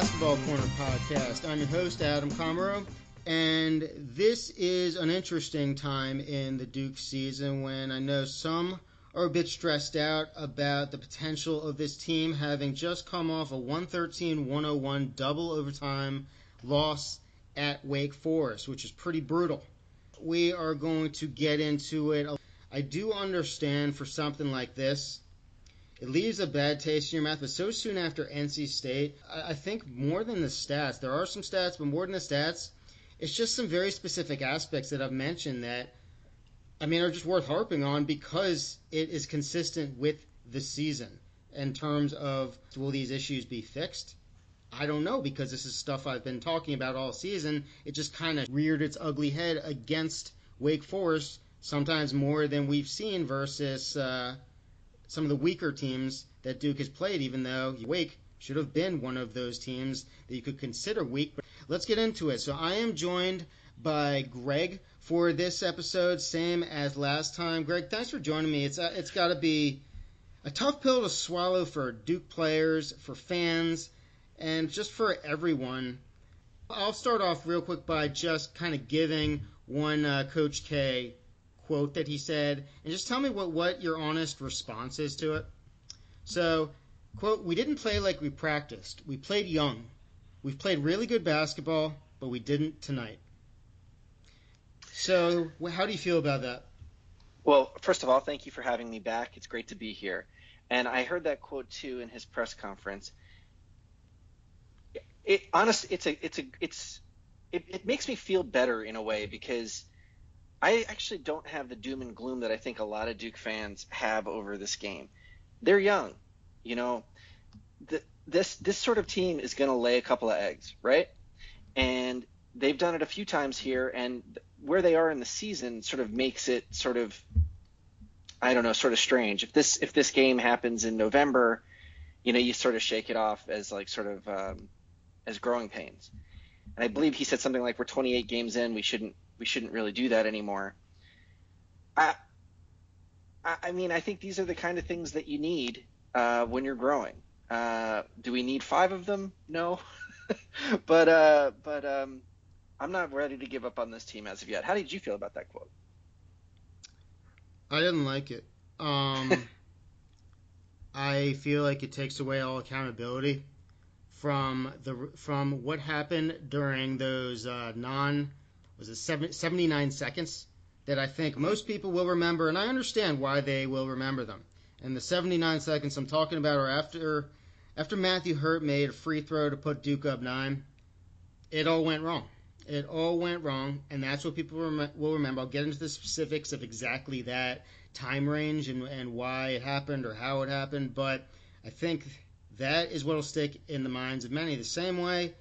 Basketball Corner podcast. I'm your host, Adam Comero, and this is an interesting time in the Duke season when I know some are a bit stressed out about the potential of this team having just come off a 113 101 double overtime loss at Wake Forest, which is pretty brutal. We are going to get into it. I do understand for something like this it leaves a bad taste in your mouth. But so soon after NC State, I, I think more than the stats, there are some stats, but more than the stats, it's just some very specific aspects that I've mentioned that, I mean, are just worth harping on because it is consistent with the season in terms of will these issues be fixed? I don't know because this is stuff I've been talking about all season. It just kind of reared its ugly head against Wake Forest, sometimes more than we've seen versus uh, some of the weaker teams that Duke has played, even though Wake should have been one of those teams that you could consider weak. But let's get into it. So I am joined by Greg for this episode, same as last time. Greg, thanks for joining me. It's uh, it's got to be a tough pill to swallow for Duke players, for fans, and just for everyone. I'll start off real quick by just kind of giving one uh, Coach K quote that he said, and just tell me what, what your honest response is to it. So, quote, we didn't play like we practiced. We played young. We've played really good basketball, but we didn't tonight. So, how do you feel about that? Well, first of all, thank you for having me back. It's great to be here. And I heard that quote too in his press conference. It honest, it's a, it's a, it's, it, it makes me feel better in a way because I actually don't have the doom and gloom that I think a lot of Duke fans have over this game. They're young, you know. The, this this sort of team is going to lay a couple of eggs, right? And they've done it a few times here, and where they are in the season sort of makes it sort of, I don't know, sort of strange. If this if this game happens in November, you know, you sort of shake it off as like sort of um, as growing pains. And I believe he said something like, "We're 28 games in, we shouldn't we shouldn't really do that anymore. I, I mean, I think these are the kind of things that you need uh, when you're growing. Uh, do we need five of them? No, but uh, but um, I'm not ready to give up on this team as of yet. How did you feel about that quote? I didn't like it. Um, I feel like it takes away all accountability from the from what happened during those uh, non was it 79 seconds that I think most people will remember, and I understand why they will remember them. And the 79 seconds I'm talking about are after after Matthew Hurt made a free throw to put Duke up nine. It all went wrong. It all went wrong, and that's what people rem- will remember. I'll get into the specifics of exactly that time range and, and why it happened or how it happened, but I think that is what will stick in the minds of many. The same way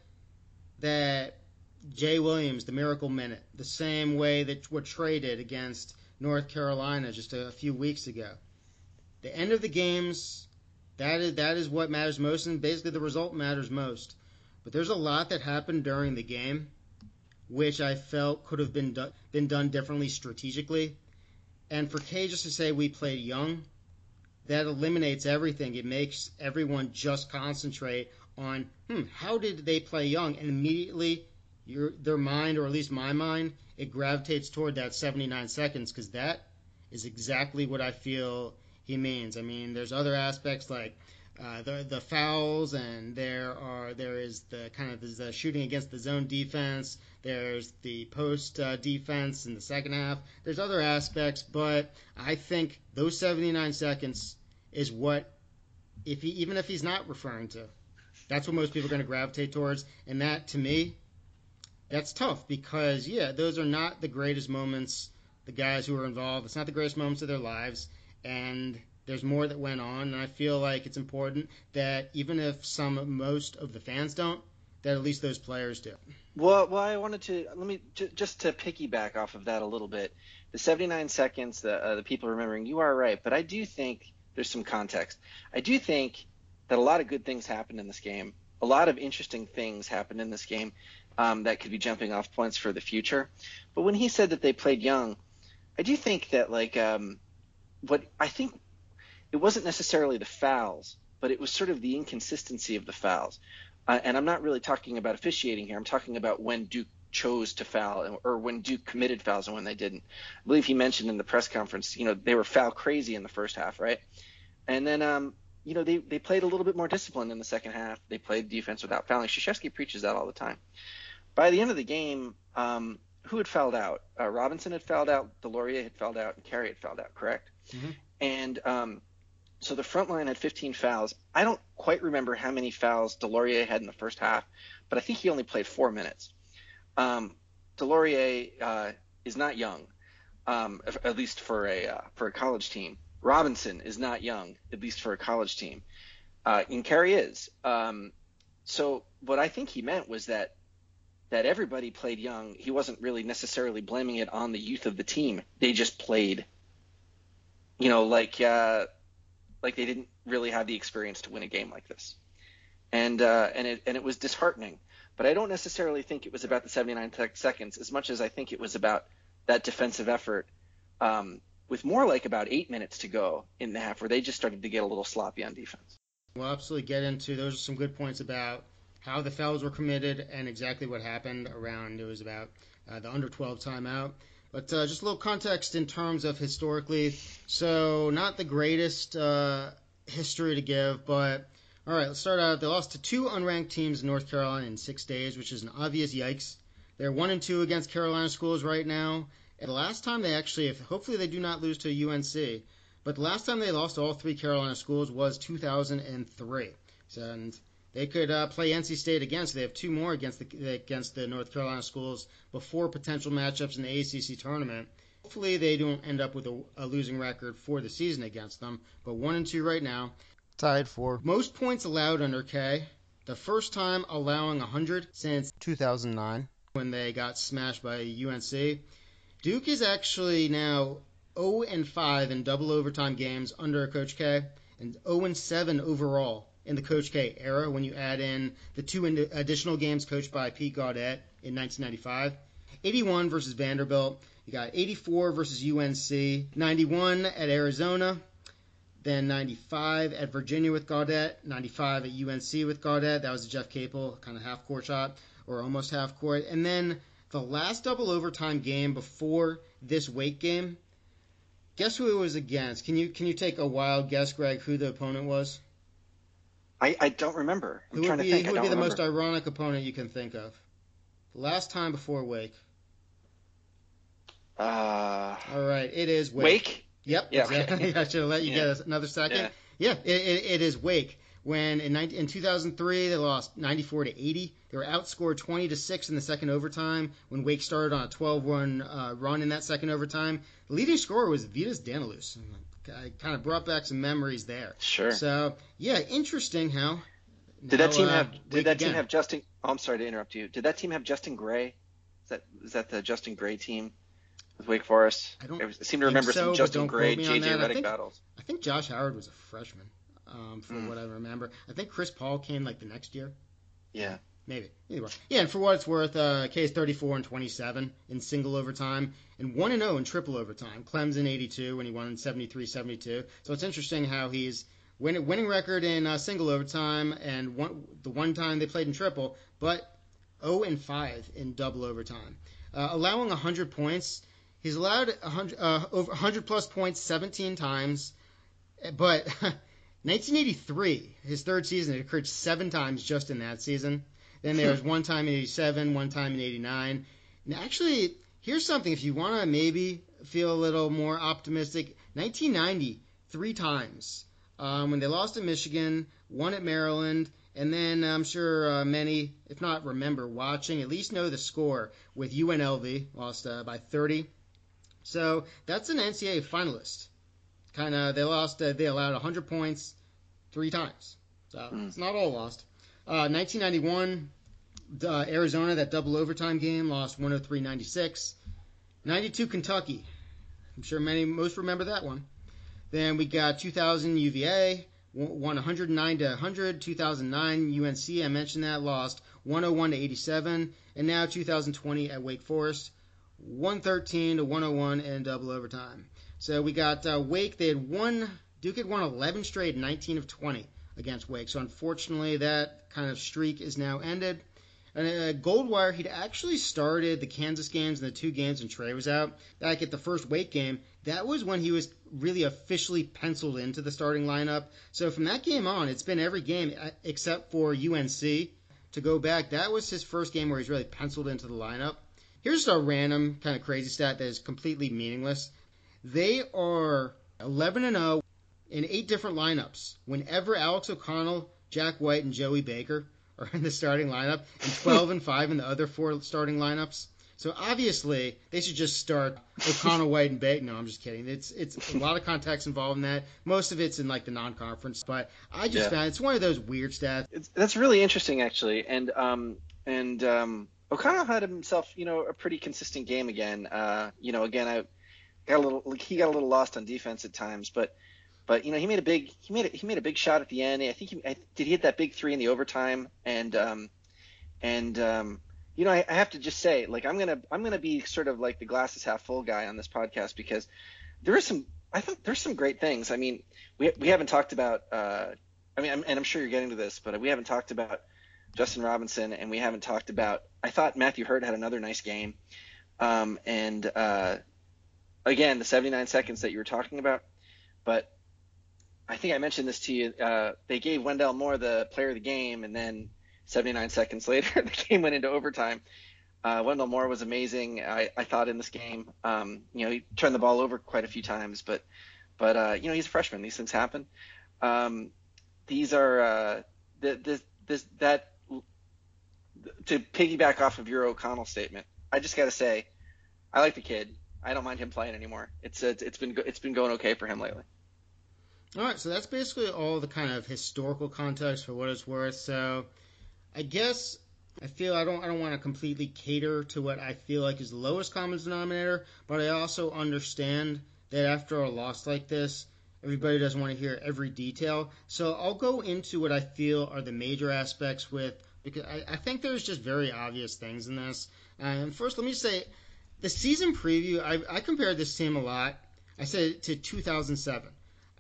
that Jay Williams, the Miracle Minute, the same way that were traded against North Carolina just a few weeks ago. The end of the games, that is that is what matters most, and basically the result matters most. But there's a lot that happened during the game, which I felt could have been do- been done differently strategically. And for K just to say we played young, that eliminates everything. It makes everyone just concentrate on, hmm, how did they play young? And immediately your their mind, or at least my mind, it gravitates toward that 79 seconds because that is exactly what I feel he means. I mean, there's other aspects like uh, the the fouls, and there are there is the kind of the shooting against the zone defense. There's the post uh, defense in the second half. There's other aspects, but I think those 79 seconds is what, if he even if he's not referring to, that's what most people are going to gravitate towards, and that to me that's tough because yeah, those are not the greatest moments. The guys who are involved, it's not the greatest moments of their lives, and there's more that went on. And I feel like it's important that even if some most of the fans don't, that at least those players do. Well, well, I wanted to let me j- just to piggyback off of that a little bit. The 79 seconds, the uh, the people remembering, you are right, but I do think there's some context. I do think that a lot of good things happened in this game. A lot of interesting things happened in this game um, that could be jumping off points for the future. But when he said that they played young, I do think that like um, what I think it wasn't necessarily the fouls, but it was sort of the inconsistency of the fouls. uh, and I'm not really talking about officiating here. I'm talking about when Duke chose to foul or when Duke committed fouls and when they didn't. I believe he mentioned in the press conference, you know, they were foul crazy in the first half, right? And then, um, you know, they, they played a little bit more disciplined in the second half. They played defense without fouling. Krzyzewski preaches that all the time. By the end of the game, um, who had fouled out? Uh, Robinson had fouled out, DeLaurier had fouled out, and Carey had fouled out, correct? Mm-hmm. And um, so the front line had 15 fouls. I don't quite remember how many fouls DeLaurier had in the first half, but I think he only played four minutes. Um, DeLaurier uh, is not young, um, at least for a uh, for a college team. Robinson is not young, at least for a college team. Uh, and Carey is. Um, so what I think he meant was that that everybody played young. He wasn't really necessarily blaming it on the youth of the team. They just played, you know, like uh, like they didn't really have the experience to win a game like this, and uh, and it and it was disheartening. But I don't necessarily think it was about the 79 seconds as much as I think it was about that defensive effort, um, with more like about eight minutes to go in the half, where they just started to get a little sloppy on defense. We'll absolutely get into those are some good points about how the fouls were committed and exactly what happened around it was about uh, the under 12 timeout. But uh, just a little context in terms of historically. So, not the greatest uh, history to give, but all right, let's start out. They lost to two unranked teams in North Carolina in six days, which is an obvious yikes. They're one and two against Carolina schools right now. And the last time they actually, if hopefully they do not lose to UNC, but the last time they lost all three Carolina schools was 2003. So, and they could uh, play NC State again, so they have two more against the against the North Carolina schools before potential matchups in the ACC tournament. Hopefully, they don't end up with a, a losing record for the season against them. But one and two right now, tied for most points allowed under K. The first time allowing 100 since 2009 when they got smashed by UNC. Duke is actually now 0 and 5 in double overtime games under Coach K and 0 and 7 overall in the Coach K era when you add in the two additional games coached by Pete Gaudet in 1995. 81 versus Vanderbilt. You got 84 versus UNC, 91 at Arizona, then 95 at Virginia with Gaudet, 95 at UNC with Gaudet. That was a Jeff Capel kind of half court shot or almost half court. And then the last double overtime game before this Wake game. Guess who it was against? Can you can you take a wild guess, Greg, who the opponent was? I, I don't remember. I'm who trying would be, to think. Who would be the remember. most ironic opponent you can think of? The last time before Wake. Uh, All right, it is Wake. Wake? Yep. Yeah, exactly. okay. I should have let you Yeah. get another second. Yeah. Yeah, it, it, it is Wake. When in, 19, in 2003 they lost 94 to 80, they were outscored 20 to six in the second overtime. When Wake started on a 12-run uh, run in that second overtime, the leading scorer was Vytas Danelius. I kind of brought back some memories there. Sure. So yeah, interesting how. Did that team uh, have? Did that again. team have Justin? Oh, I'm sorry to interrupt you. Did that team have Justin Gray? Is that is that the Justin Gray team with Wake Forest? I don't I seem to remember so, some Justin Gray, quote me on JJ Redick battles. I think Josh Howard was a freshman, um, from Mm. what I remember. I think Chris Paul came like the next year. Yeah. Maybe. Either way. Yeah, and for what it's worth, uh, K is 34 and 27 in single overtime and 1 and 0 in triple overtime. Clemson 82 when he won 73-72. So it's interesting how he's win, winning record in uh, single overtime and one, the one time they played in triple, but 0 and 5 in double overtime. Uh, allowing 100 points. He's allowed 100, uh, over 100 plus points 17 times, but 1983, his third season, it occurred seven times just in that season. Then there was one time in 87, one time in 89. And actually, here's something if you want to maybe feel a little more optimistic 1990, three times. Um, when they lost to Michigan, one at Maryland, and then I'm sure uh, many, if not remember watching, at least know the score with UNLV, lost uh, by 30. So that's an NCAA finalist. Kind of, they lost, uh, they allowed 100 points three times. So Mm. it's not all lost. Uh, 1991, uh, Arizona, that double overtime game, lost 103-96. 92, Kentucky. I'm sure many, most remember that one. Then we got 2000 UVA, won 109 to 100. 2009 UNC, I mentioned that, lost 101 to 87. And now 2020 at Wake Forest, 113 to 101 in double overtime. So we got uh, Wake. They had won. Duke had won 11 straight, 19 of 20 against Wake. So unfortunately, that kind of streak is now ended. And uh, Goldwire, he'd actually started the Kansas games and the two games when Tre was out. Back at the first Wake game, that was when he was really officially penciled into the starting lineup. So from that game on, it's been every game uh, except for UNC. To go back, that was his first game where he's really penciled into the lineup. Here's a random kind of crazy stat that is completely meaningless. They are 11 and 0 in eight different lineups. Whenever Alex O'Connell, Jack White, and Joey Baker are in the starting lineup, and 12 and 5 in the other four starting lineups. So obviously they should just start O'Connell, White, and Baker. No, I'm just kidding. It's it's a lot of context involved in that. Most of it's in like the non-conference, but I just yeah. found it's one of those weird stats. It's, that's really interesting actually, and um and um O'Connell had himself you know a pretty consistent game again. Uh you know again I got a little he got a little lost on defense at times, but but you know, he made a big he made a, he made a big shot at the end. I think he I, did he hit that big three in the overtime, and um, and um, you know, I, I have to just say, like, I'm gonna I'm gonna be sort of like the glasses half full guy on this podcast because there is some I think there's some great things. I mean, we we haven't talked about. Uh, I mean, I'm, and I'm sure you're getting to this, but we haven't talked about Justin Robinson, and we haven't talked about. I thought Matthew Hurt had another nice game, um, and uh, again, the 79 seconds that you were talking about, but I think I mentioned this to you. Uh, they gave Wendell Moore the player of the game, and then 79 seconds later, the game went into overtime. Uh, Wendell Moore was amazing. I, I thought in this game, um, you know, he turned the ball over quite a few times, but but uh, you know, he's a freshman. These things happen. Um, these are uh, this this that to piggyback off of your O'Connell statement. I just got to say, I like the kid. I don't mind him playing anymore. It's it's been it's been going okay for him lately. All right, so that's basically all the kind of historical context for what it's worth. So, I guess I feel I don't I don't want to completely cater to what I feel like is the lowest common denominator, but I also understand that after a loss like this, everybody doesn't want to hear every detail. So I'll go into what I feel are the major aspects with because I, I think there's just very obvious things in this. And first, let me say the season preview. I, I compared this team a lot. I said to 2007.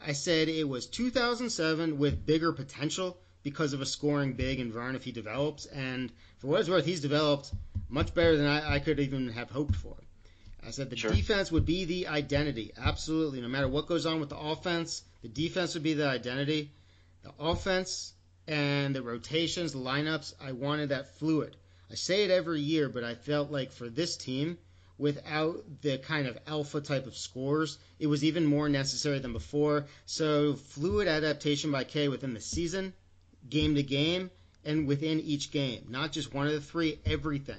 I said it was 2007 with bigger potential because of a scoring big in Vern if he develops. And for what it's worth, he's developed much better than I, I could even have hoped for. I said the sure. defense would be the identity. Absolutely. No matter what goes on with the offense, the defense would be the identity. The offense and the rotations, the lineups, I wanted that fluid. I say it every year, but I felt like for this team, without the kind of alpha type of scores, it was even more necessary than before. So, fluid adaptation by K within the season, game to game, and within each game. Not just one of the three, everything.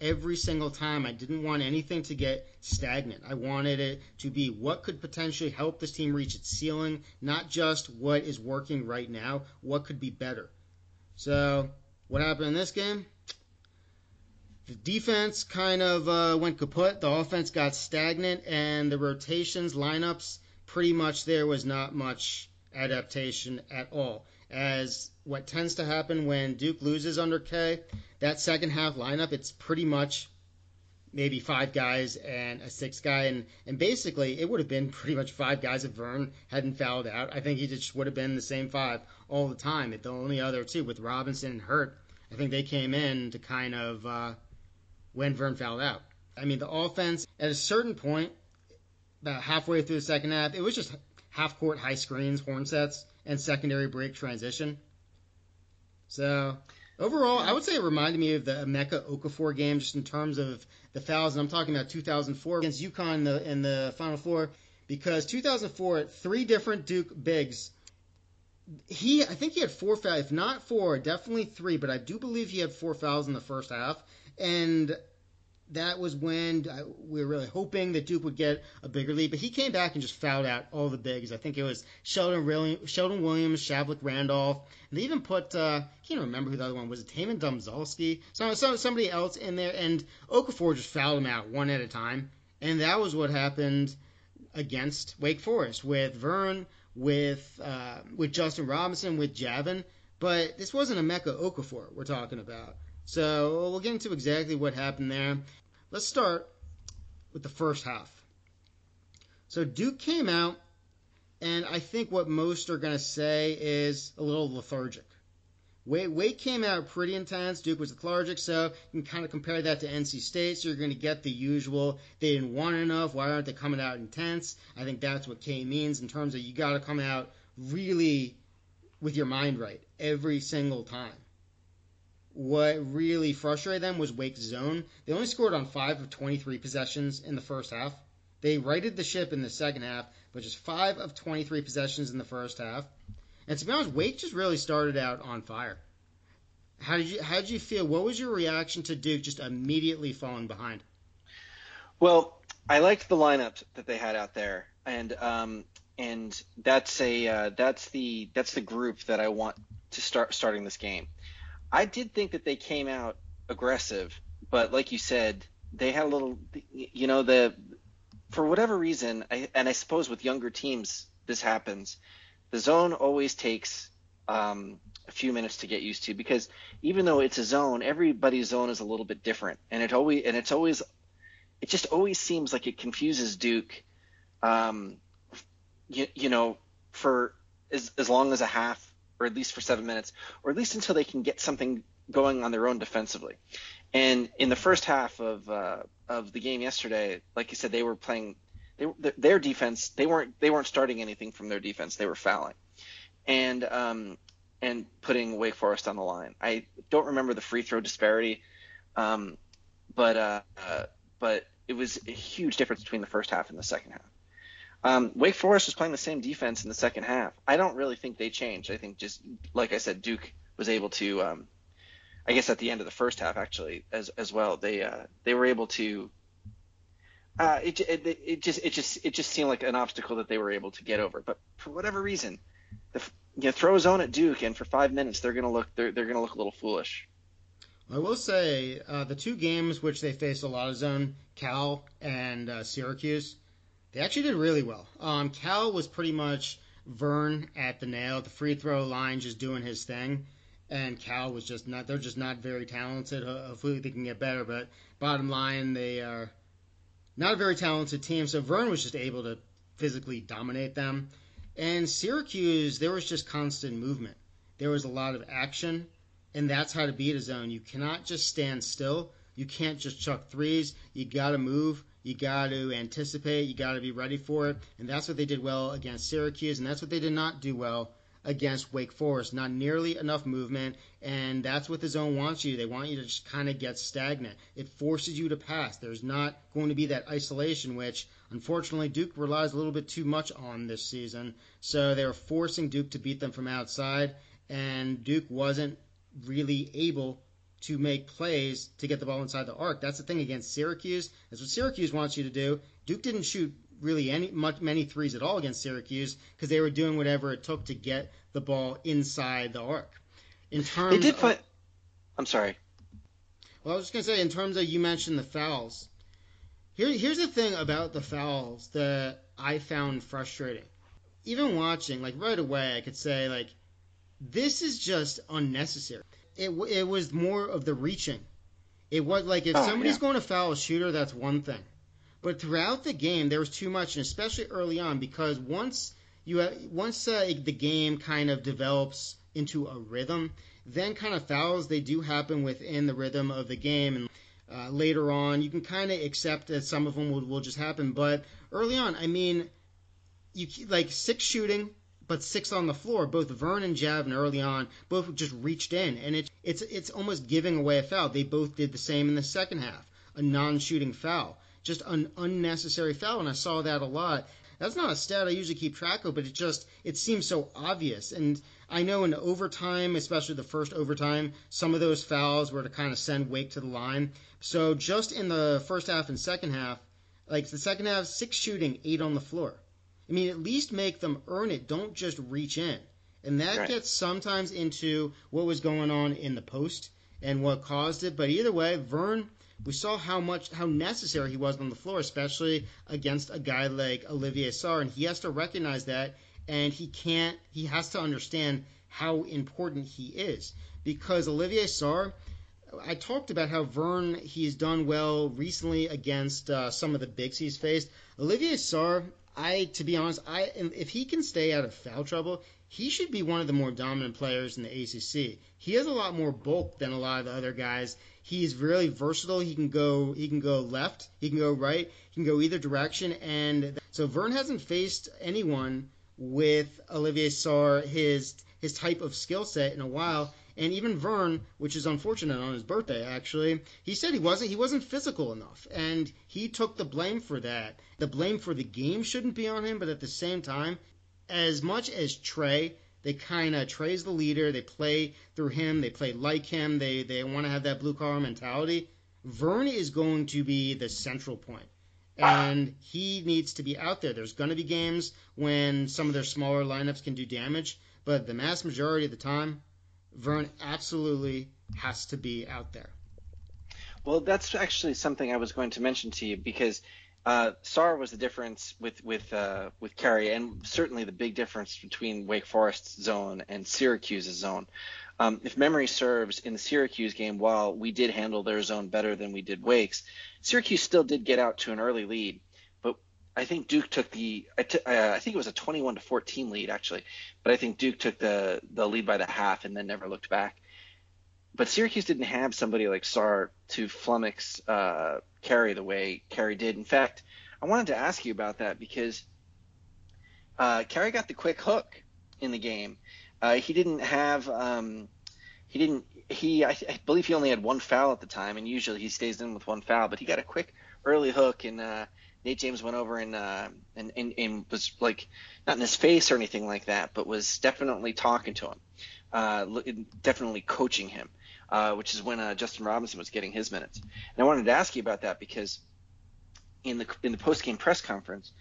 Every single time, I didn't want anything to get stagnant. I wanted it to be what could potentially help this team reach its ceiling, not just what is working right now, what could be better. So, what happened in this game? The defense kind of uh, went kaput. The offense got stagnant, and the rotations, lineups, pretty much there was not much adaptation at all. As what tends to happen when Duke loses under K, that second half lineup, it's pretty much maybe five guys and a sixth guy, and and basically it would have been pretty much five guys if Vern hadn't fouled out. I think he just would have been the same five all the time. If the only other two with Robinson and Hurt, I think they came in to kind of. Uh, when Vern fouled out. I mean, the offense at a certain point, about halfway through the second half, it was just half court high screens, horn sets, and secondary break transition. So overall, I would say it reminded me of the Emeka Okafor game, just in terms of the fouls. And I'm talking about 2004 against UConn in the, in the Final Four, because 2004, three different Duke bigs. He, I think he had four fouls, if not four, definitely three, but I do believe he had four fouls in the first half and that was when uh, we were really hoping that Duke would get a bigger lead, but he came back and just fouled out all the bigs. I think it was Sheldon, Sheldon Williams, Shavlik Randolph, and they even put uh, I can't remember who the other one was. It Taymon Domzalski, some, some somebody else in there, and Okafor just fouled him out one at a time, and that was what happened against Wake Forest with Vern, with uh, with Justin Robinson, with Javin. But this wasn't a Emeka Okafor we're talking about. So we'll get into exactly what happened there. Let's start with the first half. So Duke came out And I think what most are going to say is a little lethargic. Wake, came out pretty intense. Duke was lethargic, so you can kind of compare that to NC State. So you're going to get the usual. They didn't want enough. Why aren't they coming out intense? I think that's what K means in terms of you got to come out really with your mind right every single time. What really frustrated them was Wake's zone. They only scored on five of 23 possessions in the first half. They righted the ship in the second half, but just five of 23 possessions in the first half. And to be honest, Wake just really started out on fire. How did you how did you feel? What was your reaction to Duke just immediately falling behind? Well, I liked the lineup that they had out there, and um, and that's a uh, that's the that's the group that I want to start starting this game. I did think that they came out aggressive, but like you said, they had a little, you know, the for whatever reason, I, and I suppose with younger teams this happens the zone always takes um, a few minutes to get used to because even though it's a zone, everybody's zone is a little bit different, and it always and it's always it just always seems like it confuses Duke. Um, you, you know, for as as long as a half, or at least for seven minutes, or at least until they can get something going on their own defensively. And in the first half of uh, of the game yesterday, like you said, they were playing they, their defense they weren't they weren't starting anything from their defense. They were fouling, and um, and putting Wake Forest on the line. I don't remember the free throw disparity, um, but uh, uh, but it was a huge difference between the first half and the second half. Um, Wake Forest was playing the same defense in the second half. I don't really think they changed. I think just like I said, Duke was able to. Um, I guess at the end of the first half, actually, as as well, they uh, they were able to uh, it, it, it just it just it just seemed like an obstacle that they were able to get over. But for whatever reason, the, you know, throw a zone at Duke, and for five minutes they're gonna look they're they're gonna look a little foolish. I will say uh, the two games which they faced a lot of zone, Cal and uh, Syracuse, they actually did really well. Um, Cal was pretty much Vern at the nail, the free throw line, just doing his thing, and Cal was just not. They're just not very talented. Hopefully they can get better, but bottom line, they are not a very talented team. So Vern was just able to physically dominate them. And Syracuse, there was just constant movement. There was a lot of action, and that's how to beat a zone. You cannot just stand still. You can't just chuck threes. You got to move. You got to anticipate. You got to be ready for it. And that's what they did well against Syracuse, and that's what they did not do well against Wake Forest. Not nearly enough movement, and that's what the zone wants you. They want you to just kind of get stagnant. It forces you to pass. There's not going to be that isolation, which unfortunately Duke relies a little bit too much on this season. So they were forcing Duke to beat them from outside, and Duke wasn't really able to make plays to get the ball inside the arc. That's the thing against Syracuse. That's what Syracuse wants you to do. Duke didn't shoot really any much, many threes at all against Syracuse because they were doing whatever it took to get the ball inside the arc. In terms, they did put. Of, I'm sorry. Well, I was just gonna say, in terms of you mentioned the fouls. Here, here's the thing about the fouls that I found frustrating. Even watching, like right away, I could say like, this is just unnecessary. It it was more of the reaching. It was like if oh, somebody's yeah. going to foul a shooter, that's one thing. But throughout the game, there was too much, and especially early on, because once you have, once uh, the game kind of develops into a rhythm, then kind of fouls they do happen within the rhythm of the game, and uh, later on you can kind of accept that some of them will, will just happen. But early on, I mean, you like six shooting, but six on the floor. Both Vern and Javin early on both just reached in, and it's it's it's almost giving away a foul. They both did the same in the second half, a non-shooting foul just an unnecessary foul, and I saw that a lot. That's not a stat I usually keep track of, but it just it seems so obvious. And I know in overtime, especially the first overtime, some of those fouls were to kind of send Wake to the line. So just in the first half and second half, like the second half, six shooting, eight on the floor. I mean, at least make them earn it. Don't just reach in. And that right. gets sometimes into what was going on in the post and what caused it. But either way, Vern we saw how much how necessary he was on the floor, especially against a guy like Olivier Sarr, and he has to recognize that, and he can't. He has to understand how important he is because Olivier Sarr. I talked about how Vern he's done well recently against uh, some of the bigs he's faced. Olivier Sarr, I, to be honest, I if he can stay out of foul trouble, he should be one of the more dominant players in the ACC. He has a lot more bulk than a lot of the other guys. He's really versatile. He can go he can go left, he can go right, he can go either direction. And so Vern hasn't faced anyone with Olivier Sarr his his type of skill set in a while. And even Vern, which is unfortunate on his birthday actually, he said he wasn't he wasn't physical enough, and he took the blame for that. The blame for the game shouldn't be on him, but at the same time, as much as Tre, they kind of Tre's the leader. They play through him. They play like him. They they want to have that blue collar mentality. Vern is going to be the central point and he needs to be out there. There's going to be games when some of their smaller lineups can do damage, but the mass majority of the time, Vern absolutely has to be out there. Well, that's actually something I was going to mention to you because uh, Sarr was the difference with with uh, with Carey, and certainly the big difference between Wake Forest's zone and Syracuse's zone. Um, if memory serves, in the Syracuse game, while we did handle their zone better than we did Wake's, Syracuse still did get out to an early lead. I think Duke took the uh, I think it was a 21 to 14 lead actually, but I think Duke took the the lead by the half and then never looked back. But Syracuse didn't have somebody like Sarr to flummox uh, the way Carey did. In fact, I wanted to ask you about that because uh, Carey got the quick hook in the game. Uh, he didn't have um, he didn't he I, I, believe he only had one foul at the time, and usually he stays in with one foul. But he got a quick early hook, and uh, Nate James went over and, uh, and, and and was like not in his face or anything like that, but was definitely talking to him, uh, definitely coaching him uh, which is when uh, Justin Robinson was getting his minutes. And I wanted to ask you about that because in the in the post game press conference,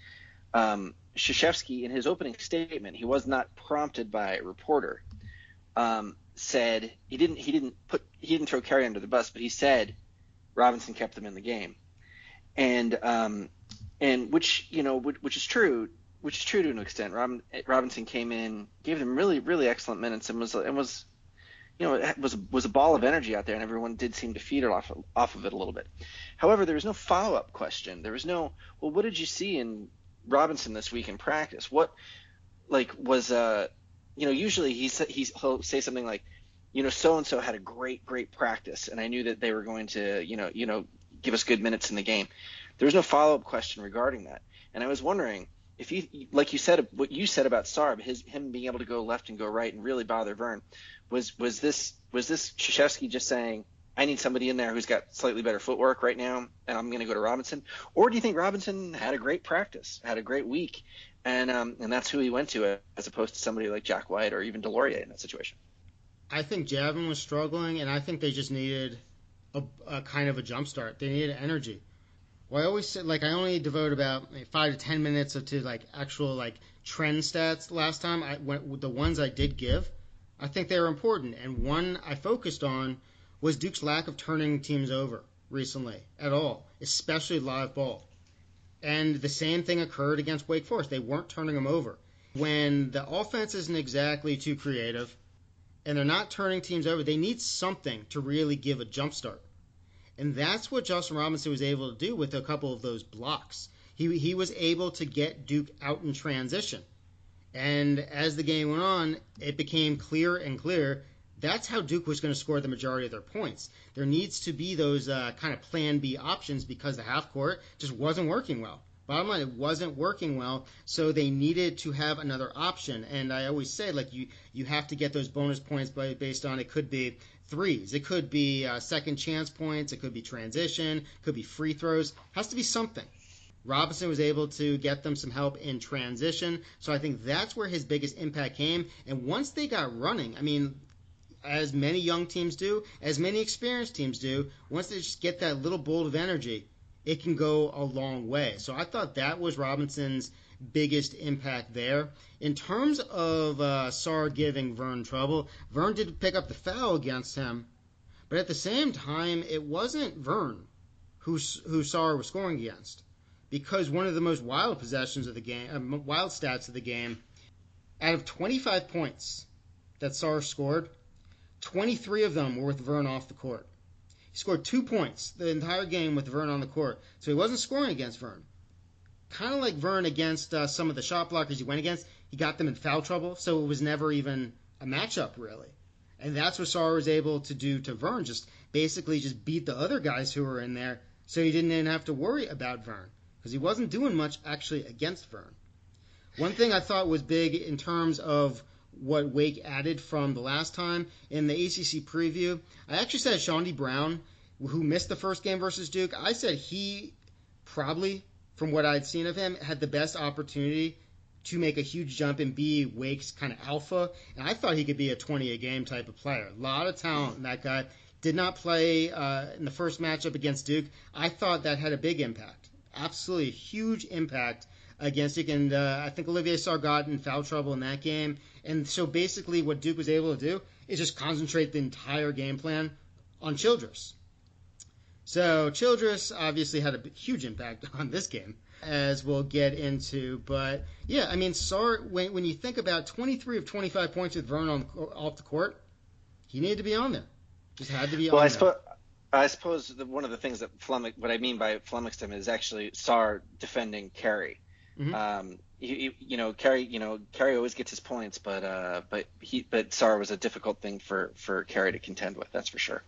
um, Krzyzewski, in his opening statement, he was not prompted by a reporter. Um, said he didn't he didn't put he didn't throw Carey under the bus, but he said Robinson kept them in the game, and um, and which you know which, which is true which is true to an extent. Robin, Robinson came in, gave them really really excellent minutes, and was and was you know, was was a ball of energy out there, and everyone did seem to feed off of, off of it a little bit. However, there was no follow up question. There was no, well, what did you see in Robinson this week in practice? What, like, was uh, you know, usually he he's, he'll say something like, you know, so and so had a great great practice, and I knew that they were going to, you know, you know, give us good minutes in the game. There was no follow up question regarding that, and I was wondering if you like you said what you said about Sarr, his him being able to go left and go right and really bother Vern, was was this was this Krzyzewski just saying I need somebody in there who's got slightly better footwork right now, and I'm going to go to Robinson, or do you think Robinson had a great practice, had a great week, and um, and that's who he went to as opposed to somebody like Jack White or even DeLaurier in that situation? I think Javin was struggling, and I think they just needed a, a kind of a jump start. They needed energy. Well, I always said like I only devote about like, five to ten minutes to like actual like trend stats last time. I went the ones I did give. I think they were important, and one I focused on was Duke's lack of turning teams over recently at all, especially live ball. And the same thing occurred against Wake Forest. They weren't turning them over. When the offense isn't exactly too creative and they're not turning teams over, they need something to really give a jump start. And that's what Justin Robinson was able to do with a couple of those blocks. He, he was able to get Duke out in transition. And as the game went on, it became clearer and clearer that's how Duke was going to score the majority of their points. There needs to be those uh, kind of plan B options because the half court just wasn't working well. Bottom line, it wasn't working well, so they needed to have another option. And I always say, like you, you have to get those bonus points by, based on it could be threes. It could be uh, second chance points. It could be transition. It could be free throws. It has to be something. Robinson was able to get them some help in transition. So I think that's where his biggest impact came. And once they got running, I mean, as many young teams do, as many experienced teams do, once they just get that little bolt of energy, it can go a long way. So I thought that was Robinson's biggest impact there. In terms of uh, giving Vern trouble, Vern did pick up the foul against him, but at the same time, it wasn't Vern who who Sarr was scoring against, because one of the most wild possessions of the game, uh, wild stats of the game, out of 25 points that Sarr scored, 23 of them were with Vern off the court. He scored two points the entire game with Vern on the court, so he wasn't scoring against Vern. Kind of like Vern against uh, some of the shot blockers he went against, he got them in foul trouble, so it was never even a matchup really. And that's what Sarr was able to do to Vern, just basically just beat the other guys who were in there, so he didn't even have to worry about Vern because he wasn't doing much actually against Vern. One thing I thought was big in terms of what Wake added from the last time in the ACC preview, I actually said Chaundee Brown, who missed the first game versus Duke, I said he probably, from what I'd seen of him, had the best opportunity to make a huge jump and be Wake's kind of alpha. And I thought he could be a 20 a game type of player. A lot of talent in that guy. Did not play uh, in the first matchup against Duke. I thought that had a big impact. Absolutely huge impact against Duke. And uh, I think Olivier Sarr got in foul trouble in that game. And so basically, what Duke was able to do is just concentrate the entire game plan on Childress. So Childress obviously had a huge impact on this game as we'll get into. But yeah, I mean, Sarr, when, when you think about 23 of 25 points with Vern on off the court, he needed to be on there. Just had to be well, on I there. Suppose, I suppose the, one of the things that flummox, what I mean by flummoxed him is actually Sarr defending Carey. Mm-hmm. Um, you, you know, Carey, you know, Carey always gets his points, but uh, but he, but Sarr was a difficult thing for for Carey to contend with. That's for sure.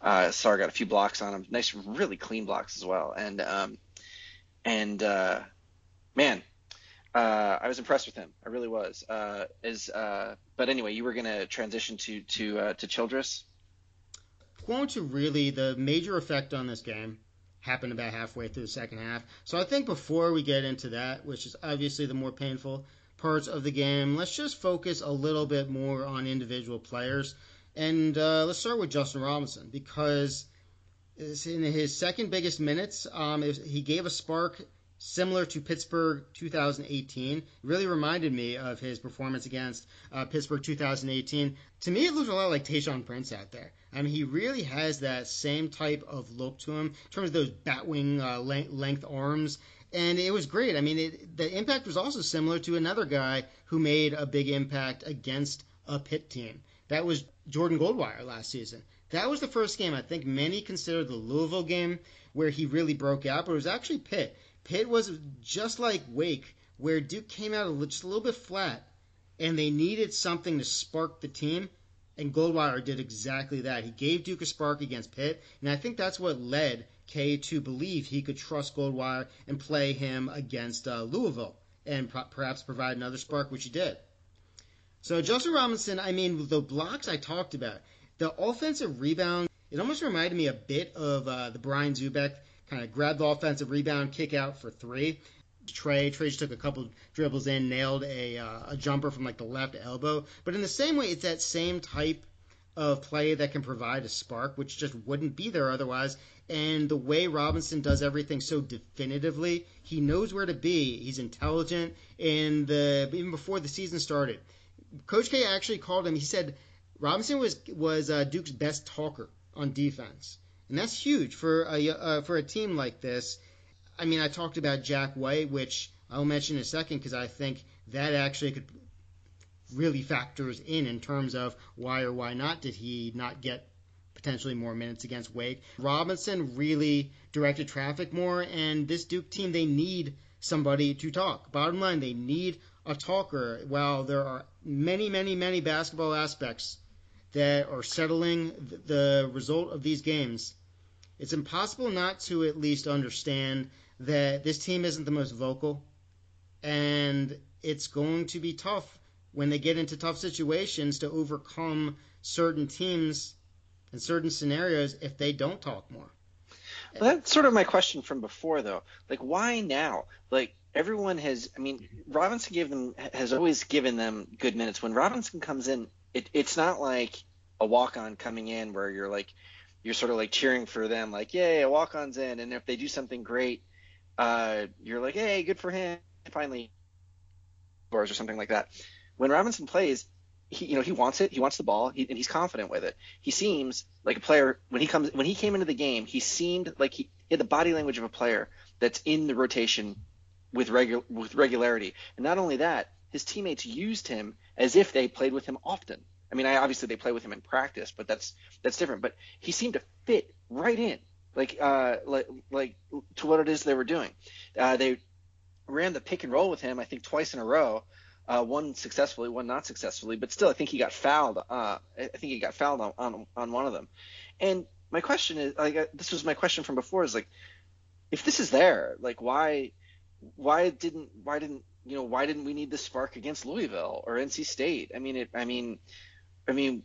Uh, Sarr got a few blocks on him, nice, really clean blocks as well, and um, and uh, man, uh, I was impressed with him. I really was. Uh, as uh, but anyway, you were gonna transition to to uh, to Childress. To really the major effect on this game happened about halfway through the second half. So I think before we get into that, which is obviously the more painful parts of the game, let's just focus a little bit more on individual players. And uh, let's start with Justin Robinson because in his second biggest minutes, um, was, he gave a spark similar to Pittsburgh 2018. It really reminded me of his performance against uh, Pittsburgh 2018. To me, it looks a lot like Tayshaun Prince out there. I mean, he really has that same type of look to him in terms of those batwing uh, length, length arms. And it was great. I mean, it, the impact was also similar to another guy who made a big impact against a Pitt team. That was Jordan Goldwire last season. That was the first game I think many consider the Louisville game where he really broke out, but it was actually Pitt. Pitt was just like Wake, where Duke came out just a little bit flat, and they needed something to spark the team, and Goldwire did exactly that. He gave Duke a spark against Pitt, and I think that's what led K to believe he could trust Goldwire and play him against uh, Louisville, and pro- perhaps provide another spark, which he did. So Justin Robinson, I mean, the blocks I talked about, the offensive rebound, it almost reminded me a bit of uh, the Brian Zoubek kind of grab the offensive rebound, kick out for three. Tre, Tre just took a couple dribbles in, nailed a, uh, a jumper from like the left elbow. But in the same way, it's that same type of play that can provide a spark, which just wouldn't be there otherwise. And the way Robinson does everything so definitively, he knows where to be. He's intelligent. And the even before the season started, Coach K actually called him. He said Robinson was was uh, Duke's best talker on defense, and that's huge for a uh, for a team like this. I mean, I talked about Jack White, which I'll mention in a second because I think that actually could really factors in in terms of why or why not did he not get potentially more minutes against Wake. Robinson really directed traffic more, and this Duke team they need somebody to talk. Bottom line, they need a talker. While there are many, many, many basketball aspects that are settling the result of these games, it's impossible not to at least understand that this team isn't the most vocal, and it's going to be tough when they get into tough situations to overcome certain teams and certain scenarios if they don't talk more. Well, that's sort of my question from before, though. Like, why now? Like, everyone has. I mean, Robinson gave them has always given them good minutes. When Robinson comes in, it, it's not like a walk on coming in where you're like you're sort of like cheering for them, like, yay, a walk on's in, and if they do something great, uh, you're like, hey, good for him, finally scores or something like that. When Robinson plays, he you know he wants it, he wants the ball, he, and he's confident with it. He seems like a player when he comes when he came into the game, he seemed like he, he had the body language of a player that's in the rotation with regular with regularity. And not only that, his teammates used him as if they played with him often. I mean, I obviously they play with him in practice, but that's that's different. But he seemed to fit right in, like uh, like like to what it is they were doing. Uh, they ran the pick and roll with him, I think twice in a row. Uh, one successfully, one not successfully, but still, I think he got fouled. Uh, I think he got fouled on, on on one of them. And my question is, like, uh, this was my question from before, is like, if this is there, like, why, why didn't, why didn't, you know, why didn't we need the spark against Louisville or NC State? I mean, it, I mean, I mean,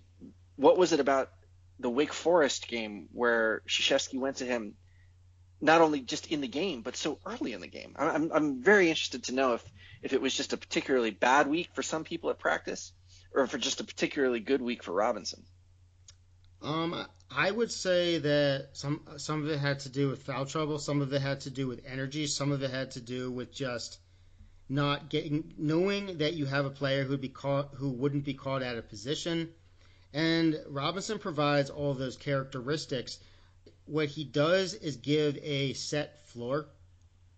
what was it about the Wake Forest game where Krzyzewski went to him not only just in the game, but so early in the game. I'm, I'm very interested to know if, if it was just a particularly bad week for some people at practice or for just a particularly good week for Robinson. Um, I would say that some some of it had to do with foul trouble, some of it had to do with energy, some of it had to do with just not getting knowing that you have a player who'd be caught who wouldn't be caught out of position. And Robinson provides all those characteristics what he does is give a set floor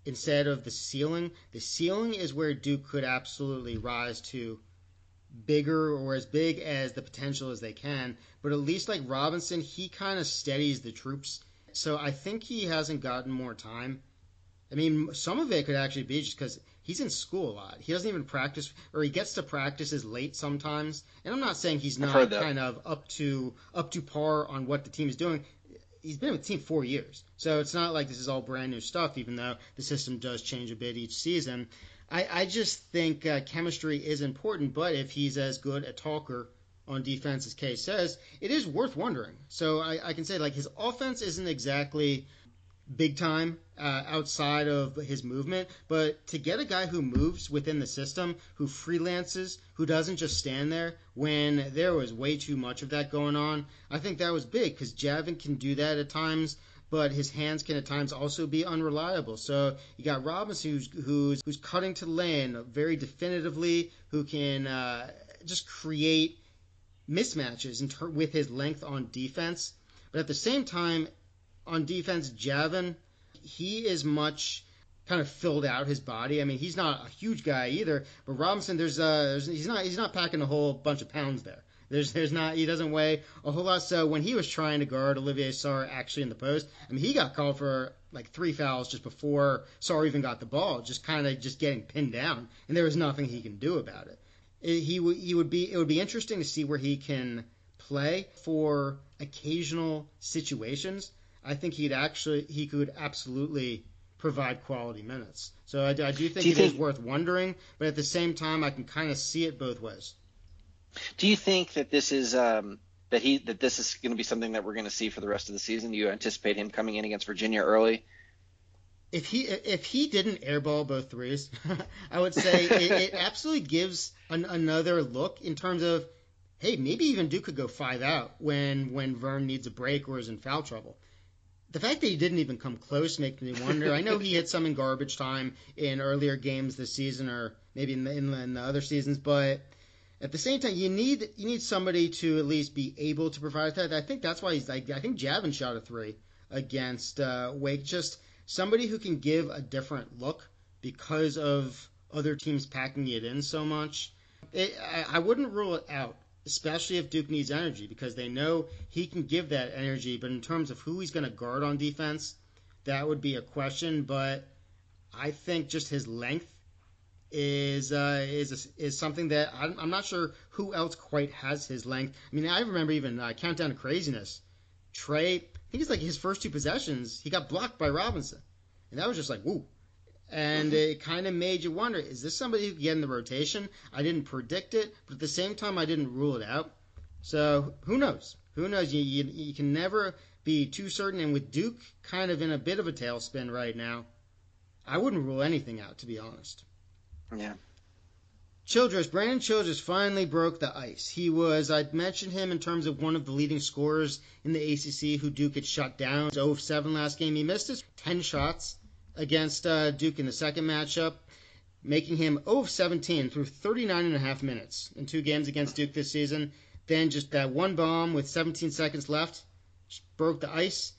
instead of the ceiling. The ceiling is where Duke could absolutely rise to bigger or as big as the potential as they can. But at least like Robinson, he kind of steadies the troops. So I think he hasn't gotten more time. I mean, some of it could actually be just because he's in school a lot. He doesn't even practice, or he gets to practices late sometimes. And I'm not saying he's not kind of up to up to par on what the team is doing he's been with the team four years, so it's not like this is all brand new stuff. Even though the system does change a bit each season, I, I just think uh, chemistry is important. But if he's as good a talker on defense as K says, it is worth wondering. So I, I can say like his offense isn't exactly big time uh, outside of his movement. But to get a guy who moves within the system, who freelances, who doesn't just stand there when there was way too much of that going on, I think that was big because Javin can do that at times. But his hands can at times also be unreliable. So you got Robinson who's who's, who's cutting to lane very definitively, who can uh, just create mismatches ter- with his length on defense. But at the same time, on defense, Javin, he is much kind of filled out his body. I mean, he's not a huge guy either, but Robinson, there's uh, there's, he's not he's not packing a whole bunch of pounds there. There's there's not he doesn't weigh a whole lot. So when he was trying to guard Olivier Sarr actually in the post, I mean, he got called for like three fouls just before Sarr even got the ball, just kind of just getting pinned down, and there was nothing he can do about it. it he would he would be it would be interesting to see where he can play for occasional situations I think he'd actually he could absolutely provide quality minutes. So I, I do think do it think, is worth wondering, but at the same time, I can kind of see it both ways. Do you think that this is um, that he that this is going to be something that we're going to see for the rest of the season? Do you anticipate him coming in against Virginia early? If he if he didn't airball both threes, I would say it, it absolutely gives an, another look in terms of hey maybe even Duke could go five out when when Vern needs a break or is in foul trouble the fact that he didn't even come close makes me wonder. I know he hit some in garbage time in earlier games this season, or maybe in the, in the other seasons, but at the same time, you need you need somebody to at least be able to provide that. I think that's why he's like I think Javin shot a three against uh, Wake. Just somebody who can give a different look because of other teams packing it in so much. It, I, I wouldn't rule it out especially if Duke needs energy because they know he can give that energy. But in terms of who he's going to guard on defense, that would be a question. But I think just his length is uh, is is something that I'm, I'm, not sure who else quite has his length. I mean, I remember even uh, Countdown to Craziness. Tre, I think it's like his first two possessions, he got blocked by Robinson, and that was just like woo and it kind of made you wonder: is this somebody who can get in the rotation? I didn't predict it, but at the same time, I didn't rule it out. So who knows? Who knows? You, you, you can never be too certain. And with Duke kind of in a bit of a tailspin right now, I wouldn't rule anything out, to be honest. Yeah. Childress, Brandon Childress finally broke the ice. He was, I'd mentioned him in terms of one of the leading scorers in the ACC who Duke had shut down. 0 7 last game. He missed his 10 shots against uh, Duke in the second matchup, making him 0 17 through 39 and a half minutes in two games against Duke this season. Then just that one bomb with 17 seconds left broke the ice.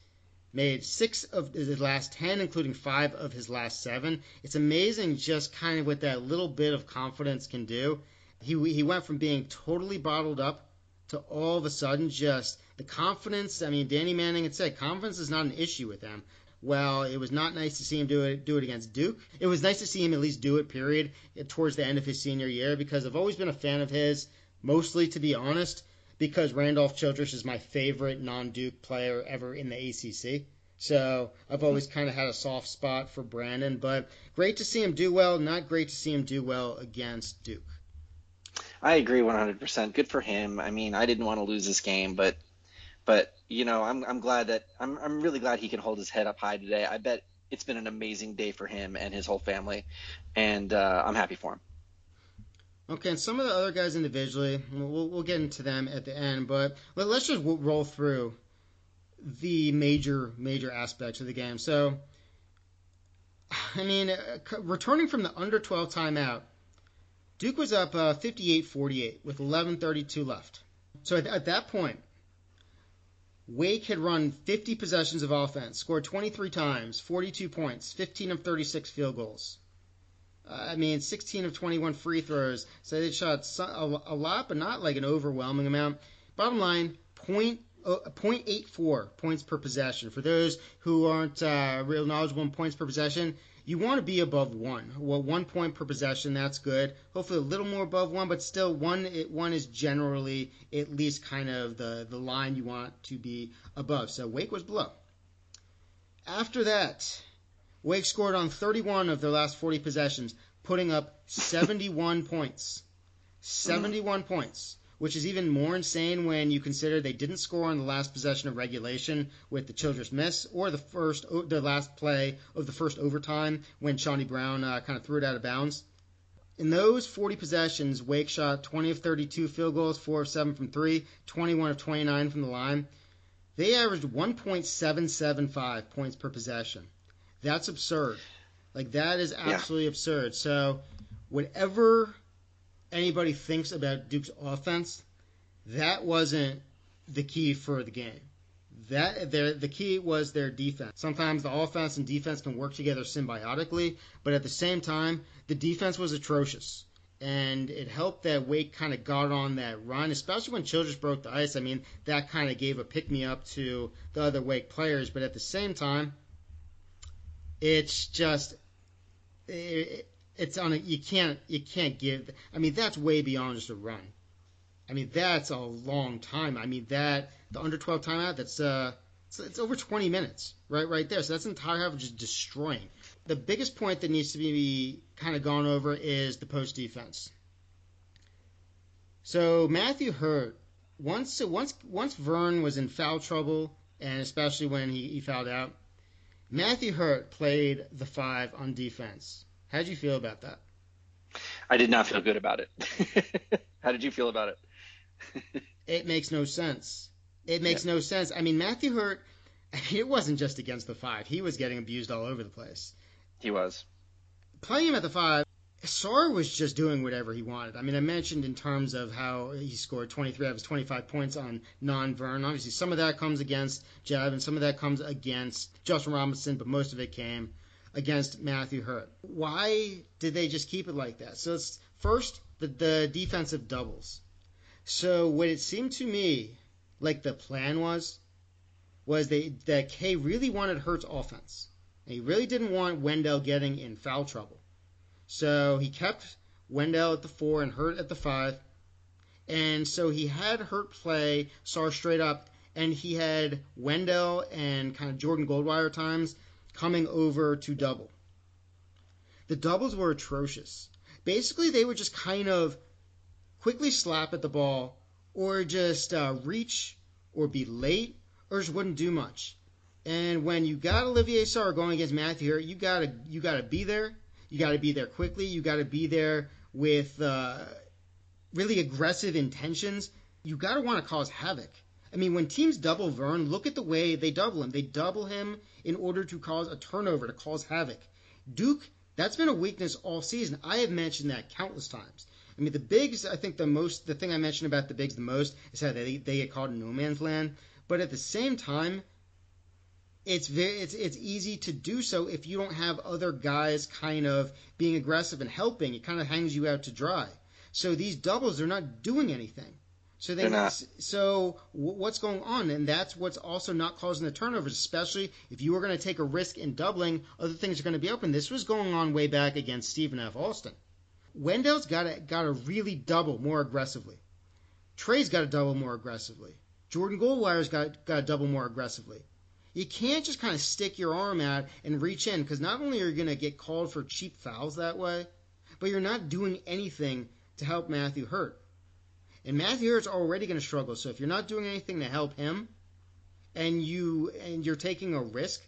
Made six of his last 10, including five of his last seven. It's amazing just kind of what that little bit of confidence can do. He, he went from being totally bottled up to all of a sudden just the confidence. I mean, Danny Manning had said confidence is not an issue with him well, it was not nice to see him do it do it against Duke. It was nice to see him at least do it. Period. Towards the end of his senior year, because I've always been a fan of his, mostly to be honest, because Randolph Childress is my favorite non-Duke player ever in the ACC. So I've always kind of had a soft spot for Brandon, but great to see him do well. Not great to see him do well against Duke. I agree 100%. Good for him. I mean, I didn't want to lose this game, but but you know, I'm I'm glad that I'm I'm really glad he can hold his head up high today. I bet it's been an amazing day for him and his whole family, and uh, I'm happy for him. Okay, and some of the other guys individually, we'll, we'll get into them at the end, but let, us just roll through the major major aspects of the game. So, I mean, uh, returning from the under 12 timeout, Duke was up uh, 58-48 with 11:32 left. So at, at that point, Wake had run 50 possessions of offense, scored 23 times, 42 points, 15 of 36 field goals. Uh, I mean, 16 of 21 free throws. So they shot a, lot, but not like an overwhelming amount. Bottom line, point 0.84 points per possession. For those who aren't uh, real knowledgeable in points per possession, you want to be above one. Well, one point per possession, that's good. Hopefully, a little more above one, but still, one it, one is generally at least kind of the the line you want to be above. So Wake was below. After that, Wake scored on 31 of their last 40 possessions, putting up 71 points. 71 points which is even more insane when you consider they didn't score on the last possession of regulation with the Childress miss, or the first, the last play of the first overtime when Chaundee Brown uh, kind of threw it out of bounds. In those 40 possessions, Wake shot 20 of 32 field goals, 4 of 7 from 3, 21 of 29 from the line. They averaged 1.775 points per possession. That's absurd. Like, that is absolutely yeah. absurd. So, whatever anybody thinks about Duke's offense, that wasn't the key for the game. That their the key was their defense. Sometimes the offense and defense can work together symbiotically, but at the same time, the defense was atrocious. And it helped that Wake kind of got on that run, especially when Childress broke the ice. I mean, that kind of gave a pick me up to the other Wake players. But at the same time, it's just it, it's on a you can't you can't give I mean that's way beyond just a run. I mean that's a long time. I mean that the under 12 timeout that's uh it's, it's over 20 minutes right right there. So that's an entire half of just destroying. The biggest point that needs to be kind of gone over is the post defense. So Matthew Hurt once once once Vern was in foul trouble and especially when he, he fouled out, Matthew Hurt played the five on defense. How did you feel about that? I did not feel good about it. How did you feel about it? it makes no sense. It makes yeah. no sense. I mean, Matthew Hurt, it wasn't just against the five. He was getting abused all over the place. He was. Playing him at the five, Sarr was just doing whatever he wanted. I mean, I mentioned in terms of how he scored 23 out of his 25 points on non-Vern. Obviously, some of that comes against Jeb, and some of that comes against Justin Robinson, but most of it came against Matthew Hurt. Why did they just keep it like that? So it's first the, the defensive doubles. So what it seemed to me like the plan was was they that K really wanted Hurt's offense. And he really didn't want Wendell getting in foul trouble. So he kept Wendell at the four and Hurt at the five. And so he had Hurt play Sarr straight up, and he had Wendell and kind of Jordan Goldwire times coming over to double. The doubles were atrocious. Basically, they would just kind of quickly slap at the ball or just uh, reach or be late or just wouldn't do much. And when you got Olivier Sarr going against Matthew Hurt, you gotta you gotta be there. You gotta be there quickly. You gotta be there with uh, really aggressive intentions. You gotta want to cause havoc. I mean, when teams double Vern, look at the way they double him. They double him in order to cause a turnover, to cause havoc. Duke, that's been a weakness all season. I have mentioned that countless times. I mean, the bigs, I think the most, the thing I mentioned about the bigs the most is how they, they get caught in no man's land. But at the same time, it's very, it's, it's easy to do so if you don't have other guys kind of being aggressive and helping. It kind of hangs you out to dry. So these doubles, they're not doing anything. So They're not. so what's going on? And that's what's also not causing the turnovers, especially if you were going to take a risk in doubling, other things are going to be open. This was going on way back against Stephen F. Austin. Wendell's got to got to really double more aggressively. Tre's got to double more aggressively. Jordan Goldwire's got got to double more aggressively. You can't just kind of stick your arm out and reach in because not only are you going to get called for cheap fouls that way, but you're not doing anything to help Matthew Hurt. And Matthew Hurt's already going to struggle. So if you're not doing anything to help him, and you and you're taking a risk,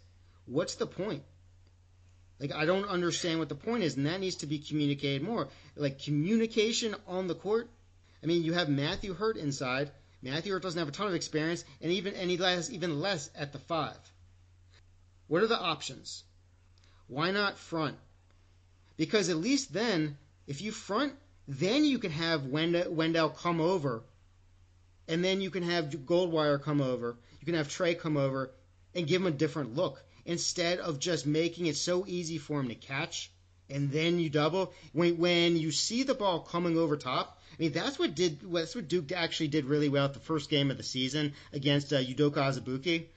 what's the point? Like I don't understand what the point is, and that needs to be communicated more. Like communication on the court. I mean, you have Matthew Hurt inside. Matthew Hurt doesn't have a ton of experience, and even and he has even less at the five. What are the options? Why not front? Because at least then, if you front, then you can have Wendell, Wendell come over, and then you can have Goldwire come over. You can have Tre come over and give him a different look instead of just making it so easy for him to catch and then you double. When when you see the ball coming over top, I mean that's what did that's what Duke actually did really well at the first game of the season against uh, Udoka Azubuike.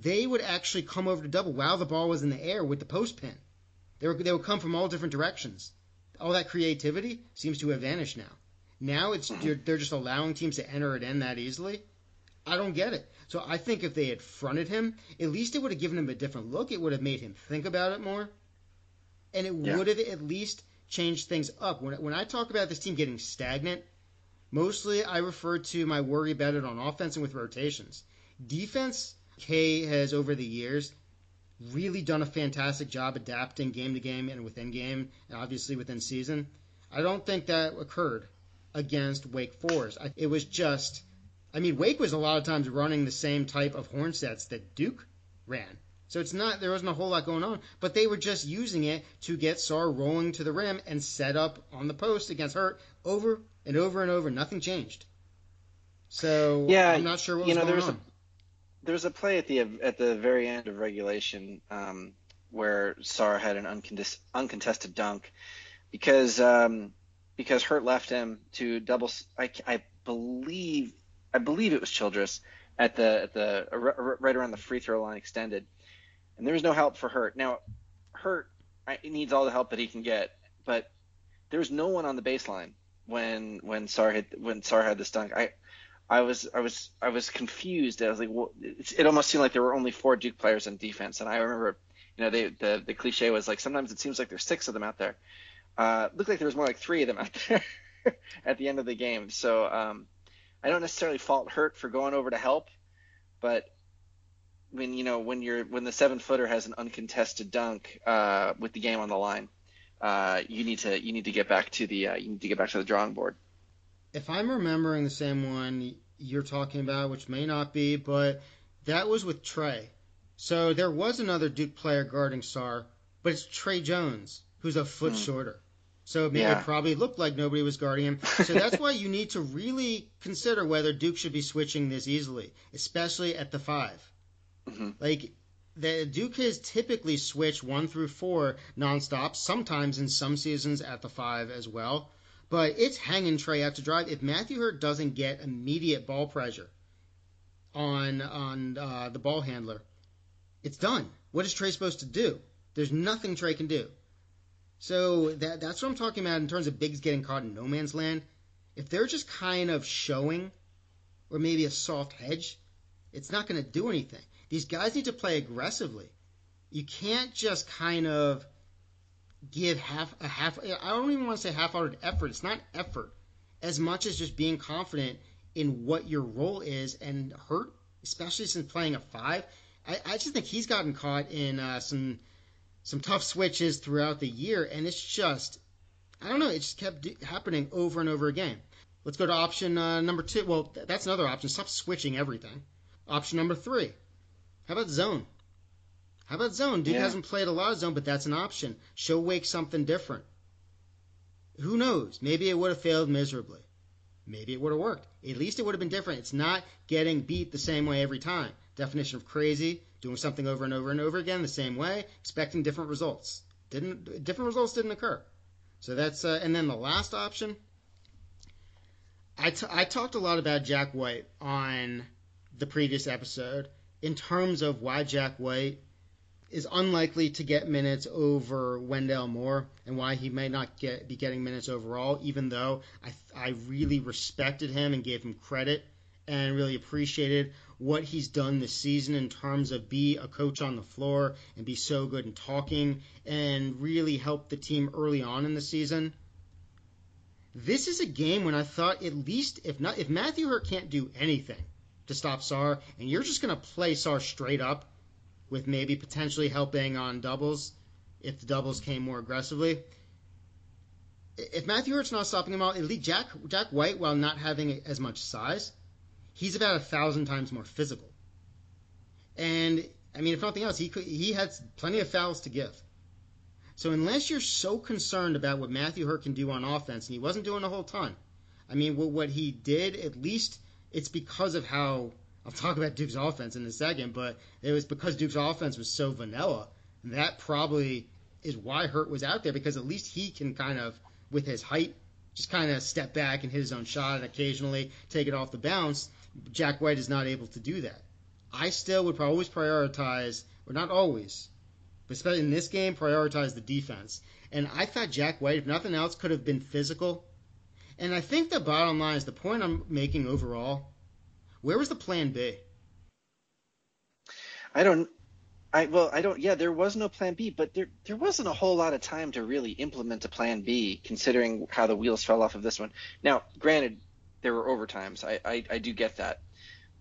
They would actually come over to double while the ball was in the air with the post pin. They, were, they would come from all different directions all that creativity seems to have vanished now. Now it's they're just allowing teams to enter it in that easily. I don't get it. So I think if they had fronted him, at least it would have given him a different look. It would have made him think about it more, and it yeah. would have at least changed things up. When when I talk about this team getting stagnant, mostly I refer to my worry about it on offense and with rotations. Defense, K has over the years really done a fantastic job adapting game to game and within game, and obviously within season. I don't think that occurred against Wake Forest. It was just, I mean, Wake was a lot of times running the same type of horn sets that Duke ran. So it's not there wasn't a whole lot going on, but they were just using it to get Sarr rolling to the rim and set up on the post against Hurt over and over and over. Nothing changed. So yeah, I'm not sure what you was know, going on. A, there's a play at the at the very end of regulation um, where Sarr had an uncontested, uncontested dunk because um, because Hurt left him to double. I, I believe I believe it was Childress at the at the right around the free throw line extended, and there was no help for Hurt. Now Hurt needs all the help that he can get, but there was no one on the baseline when when Sarr had when Sarr had this dunk. I I was I was I was confused. I was like, well, it almost seemed like there were only four Duke players on defense, and I remember, you know, they, the the cliche was like sometimes it seems like there's six of them out there. Uh, looked like there was more like three of them out there at the end of the game. So um, I don't necessarily fault Hurt for going over to help, but when you know when you're when the seven footer has an uncontested dunk uh, with the game on the line, uh, you need to you need to get back to the uh, you need to get back to the drawing board if I'm remembering the same one you're talking about, which may not be, but that was with Tre. So there was another Duke player guarding Sarr, but it's Tre Jones, who's a foot mm. shorter. So it, yeah. it probably looked like nobody was guarding him. So that's why you need to really consider whether Duke should be switching this easily, especially at the 5 mm-hmm. Like the Duke has typically switched one through four nonstop, sometimes in some seasons at the five as well. But it's hanging Tre out to drive. If Matthew Hurt doesn't get immediate ball pressure on on uh, the ball handler, it's done. What is Tre supposed to do? There's nothing Tre can do. So that that's what I'm talking about in terms of bigs getting caught in no man's land. If they're just kind of showing, or maybe a soft hedge, it's not going to do anything. These guys need to play aggressively. You can't just kind of give half a half. I don't even want to say half-hearted effort. It's not effort as much as just being confident in what your role is and Hurt, especially since playing a five. I, I just think he's gotten caught in uh, some some tough switches throughout the year, and it's just I don't know. It just kept happening over and over again. Let's go to option uh, number two. Well, that's another option. Stop switching everything. Option number three. How about zone? How about zone? Duke yeah. hasn't played a lot of zone, but that's an option. Show Wake something different. Who knows? Maybe it would have failed miserably. Maybe it would have worked. At least it would have been different. It's not getting beat the same way every time. Definition of crazy, doing something over and over and over again the same way, expecting different results. Didn't different results didn't occur. So that's uh, and then the last option. I, t- I talked a lot about Jack White on the previous episode in terms of why Jack White is unlikely to get minutes over Wendell Moore and why he may not get be getting minutes overall, even though I, I really respected him and gave him credit and really appreciated what he's done this season in terms of be a coach on the floor and be so good in talking and really help the team early on in the season. This is a game when I thought at least if not if Matthew Hurt can't do anything to stop Sarr and you're just going to play Sarr straight up with maybe potentially helping on doubles if the doubles came more aggressively. If Matthew Hurt's not stopping him out, at least Jack Jack White, while not having as much size, he's about a thousand times more physical. And I mean, if nothing else, he could, he had plenty of fouls to give. So unless you're so concerned about what Matthew Hurt can do on offense, and he wasn't doing a whole ton, I mean, what, what he did, at least it's because of how I'll talk about Duke's offense in a second, but it was because Duke's offense was so vanilla. That probably is why Hurt was out there because at least he can kind of, with his height, just kind of step back and hit his own shot and occasionally take it off the bounce. Jack White is not able to do that. I still would always prioritize, or not always, but especially in this game, prioritize the defense. And I thought Jack White, if nothing else, could have been physical. And I think the bottom line is the point I'm making overall. Where was the plan B? I don't. I well, I don't. Yeah, there was no plan B, but there there wasn't a whole lot of time to really implement a plan B, considering how the wheels fell off of this one. Now, granted, there were overtimes. I I, I do get that,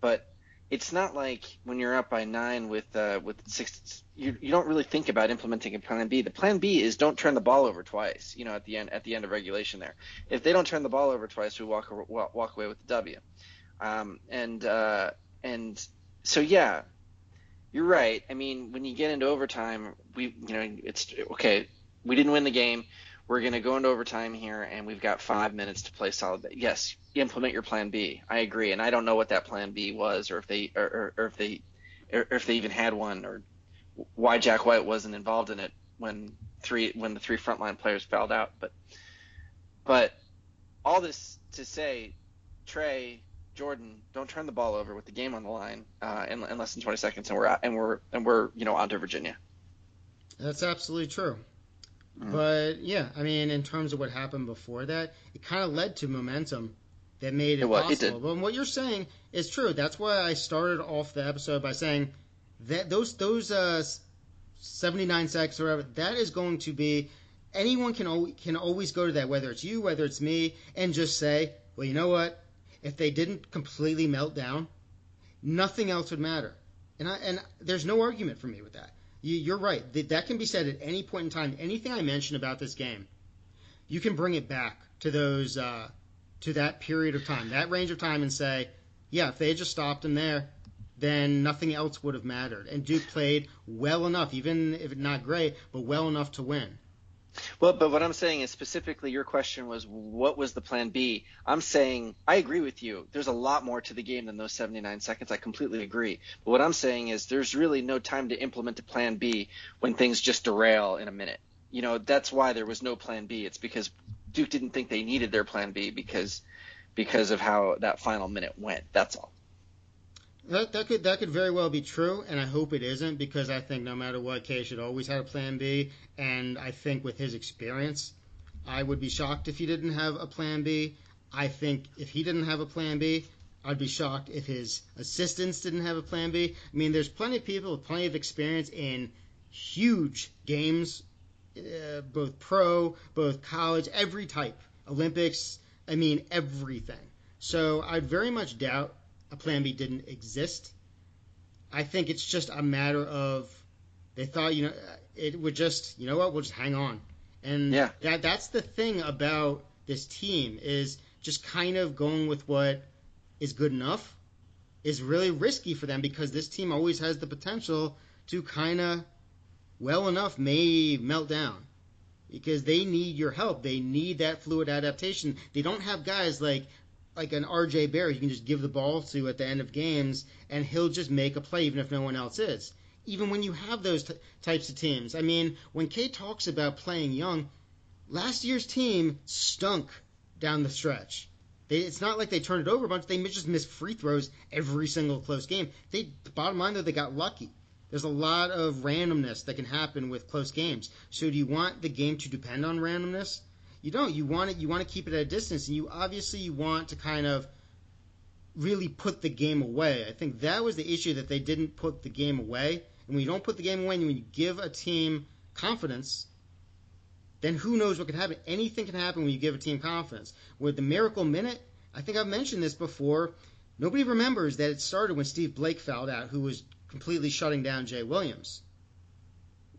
but it's not like when you're up by nine with uh, with six. You, you don't really think about implementing a plan B. The plan B is don't turn the ball over twice. You know, at the end at the end of regulation there. If they don't turn the ball over twice, we walk walk away with the W. Um, and uh, and so yeah, you're right. I mean, when you get into overtime, we you know it's okay. We didn't win the game. We're going to go into overtime here, and we've got five minutes to play solid. Yes, implement your plan B. I agree, and I don't know what that plan B was, or if they, or, or, or if they, or if they even had one, or why Jack White wasn't involved in it when three when the three frontline players fouled out. But, but all this to say, Tre Jordan, don't turn the ball over with the game on the line uh, in, in, less than 20 seconds, and we're out, and we're and we're you know on to Virginia. That's absolutely true. Mm-hmm. But yeah, I mean, in terms of what happened before that, it kind of led to momentum that made it, it possible. It but what you're saying is true. That's why I started off the episode by saying that those those uh, 79 seconds or whatever that is going to be anyone can can always go to that whether it's you whether it's me and just say well you know what if they didn't completely melt down, nothing else would matter. And I, and there's no argument for me with that. You, are right. That, that can be said at any point in time. Anything I mention about this game, you can bring it back to those uh, to that period of time, that range of time, and say, yeah, if they had just stopped him there, then nothing else would have mattered. And Duke played well enough, even if not great, but well enough to win. Well, but what I'm saying is specifically your question was what was the plan B? I'm saying I agree with you. There's a lot more to the game than those 79 seconds. I completely agree. But what I'm saying is there's really no time to implement a plan B when things just derail in a minute. You know, that's why there was no plan B. It's because Duke didn't think they needed their plan B because because of how that final minute went. That's all. That, that could that could very well be true, and I hope it isn't because I think no matter what, K should always have a plan B, and I think with his experience, I would be shocked if he didn't have a plan B. I think if he didn't have a plan B, I'd be shocked if his assistants didn't have a plan B. I mean, there's plenty of people with plenty of experience in huge games, uh, both pro, both college, every type, Olympics. I mean, everything. So I'd very much doubt a plan B didn't exist. I think it's just a matter of they thought, you know, it would just, you know what, we'll just hang on. And yeah. that that's the thing about this team is just kind of going with what is good enough is really risky for them because this team always has the potential to kind of well enough may melt down because they need your help. They need that fluid adaptation. They don't have guys like like an RJ Barrett you can just give the ball to at the end of games and he'll just make a play even if no one else is. Even when you have those t- types of teams. I mean, when K talks about playing young, last year's team stunk down the stretch. They, it's not like they turned it over a bunch. They just missed free throws every single close game. They bottom line though they got lucky. There's a lot of randomness that can happen with close games. So do you want the game to depend on randomness? You don't. You want it. You want to keep it at a distance, and you obviously you want to kind of really put the game away. I think that was the issue that they didn't put the game away. And when you don't put the game away, and when you give a team confidence, then who knows what can happen? Anything can happen when you give a team confidence. With the miracle minute, I think I've mentioned this before. Nobody remembers that it started when Steve Blake fouled out, who was completely shutting down Jay Williams.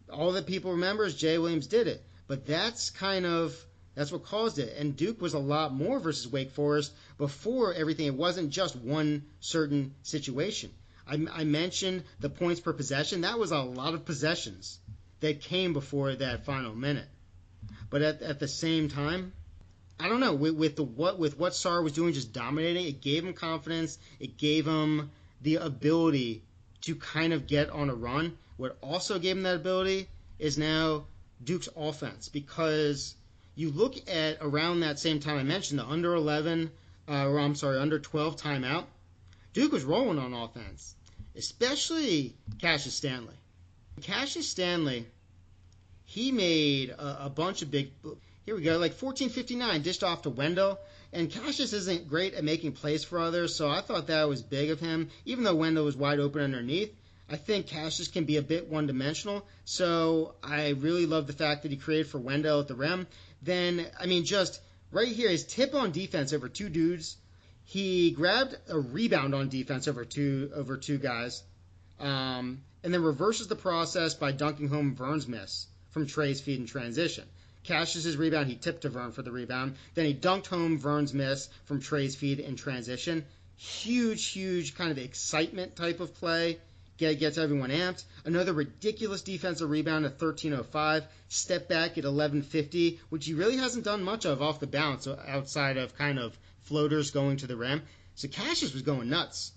All that people remember is Jay Williams did it. But that's kind of that's what caused it. And Duke was a lot more versus Wake Forest before everything. It wasn't just one certain situation. I, I mentioned the points per possession. That was a lot of possessions that came before that final minute. But at, at the same time, I don't know with, with the what with what Sarr was doing, just dominating. It gave him confidence. It gave him the ability to kind of get on a run. What also gave him that ability is now Duke's offense because you look at around that same time I mentioned the under 11, uh, or I'm sorry, under 12 timeout. Duke was rolling on offense, especially Cassius Stanley. Cassius Stanley he made a, a bunch of big. Here we go, like 1459 dished off to Wendell. And Cassius isn't great at making plays for others, so I thought that was big of him. Even though Wendell was wide open underneath, I think Cassius can be a bit one dimensional. So I really love the fact that he created for Wendell at the rim. Then, I mean, just right here, his tip on defense over two dudes. He grabbed a rebound on defense over two over two guys, um, and then reverses the process by dunking home Vern's miss from Tre's feed in transition. Cassius's rebound, he tipped to Vern for the rebound. Then he dunked home Vern's miss from Tre's feed in transition. Huge, huge kind of excitement type of play. Get, gets everyone amped. Another ridiculous defensive rebound at 13.05. Step back at 11.50, which he really hasn't done much of off the bounce outside of kind of floaters going to the rim. So Cassius was going nuts.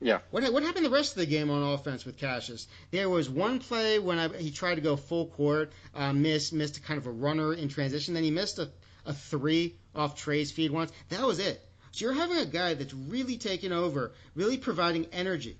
Yeah. What what happened the rest of the game on offense with Cassius? There was one play when I, he tried to go full court, uh, missed missed a kind of a runner in transition. Then he missed a, a three off Tre's feed once. That was it. So you're having a guy that's really taking over, really providing energy,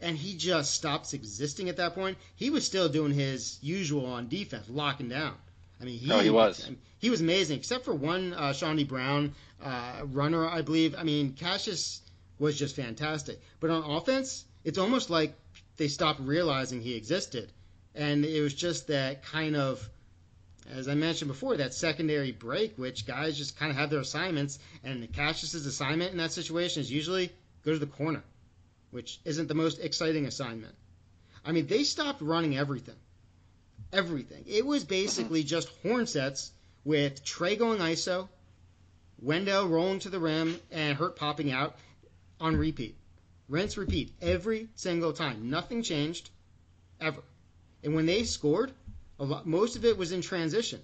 and he just stops existing at that point. He was still doing his usual on defense, locking down. I mean, he, no, he was. I mean, he was amazing, except for one uh, Chaundee Brown uh, runner, I believe. I mean, Cassius was just fantastic. But on offense, it's almost like they stopped realizing he existed. And it was just that kind of, as I mentioned before, that secondary break, which guys just kind of have their assignments. And Cassius's assignment in that situation is usually go to the corner, which isn't the most exciting assignment. I mean, they stopped running everything. Everything. It was basically just horn sets with Tre going ISO, Wendell rolling to the rim, and Hurt popping out on repeat. Rinse, repeat every single time. Nothing changed ever. And when they scored, a lot, most of it was in transition.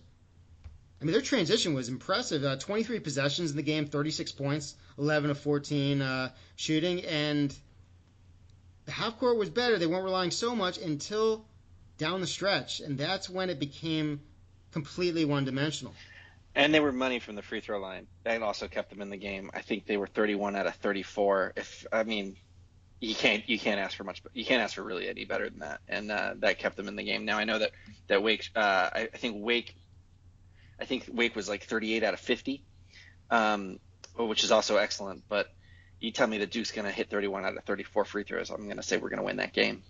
I mean, their transition was impressive. Uh, 23 possessions in the game, 36 points, 11 of 14 uh, shooting, and the half court was better. They weren't relying so much until down the stretch, and that's when it became completely one dimensional. And they were money from the free throw line. That also kept them in the game. I think they were 31 out of 34. If I mean, you can't you can't ask for much, but you can't ask for really any better than that. And uh, that kept them in the game. Now I know that that Wake, uh, I, I, think Wake, I think Wake was like 38 out of 50, um, which is also excellent. But you tell me that Duke's going to hit 31 out of 34 free throws, I'm going to say we're going to win that game.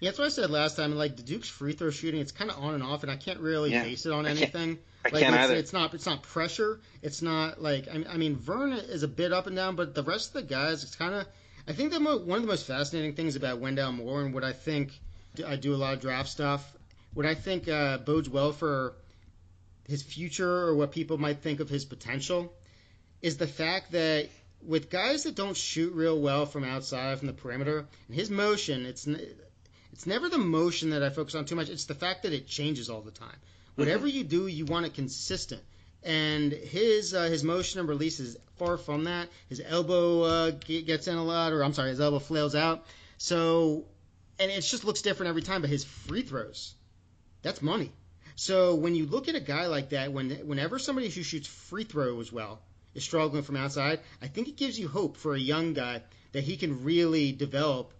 Yeah, that's what I said last time. Like the Duke's free throw shooting, it's kind of on and off, and I can't really yeah. base it on anything. I like can't it's, either. It's not. It's not pressure. It's not like. I, I mean, Vern is a bit up and down, but the rest of the guys, it's kind of. I think that mo- one of the most fascinating things about Wendell Moore and what I think I do a lot of draft stuff. What I think uh, bodes well for his future or what people might think of his potential is the fact that with guys that don't shoot real well from outside from the perimeter, and his motion, it's it's never the motion that I focus on too much. It's the fact that it changes all the time. Whatever mm-hmm. you do, you want it consistent. And his uh, his motion and release is far from that. His elbow uh, gets in a lot, or I'm sorry, his elbow flails out. So, and it just looks different every time. But his free throws, that's money. So when you look at a guy like that, when whenever somebody who shoots free throws well is struggling from outside, I think it gives you hope for a young guy that he can really develop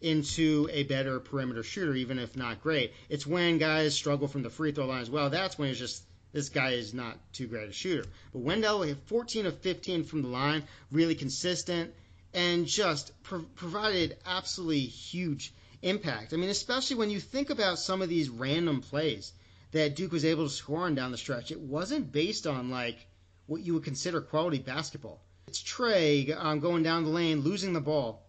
into a better perimeter shooter, even if not great. It's when guys struggle from the free throw line as well. That's when it's just this guy is not too great a shooter. But Wendell hit 14 of 15 from the line, really consistent, and just pro- provided absolutely huge impact. I mean, especially when you think about some of these random plays that Duke was able to score on down the stretch. It wasn't based on like what you would consider quality basketball. It's Tre um, going down the lane, losing the ball,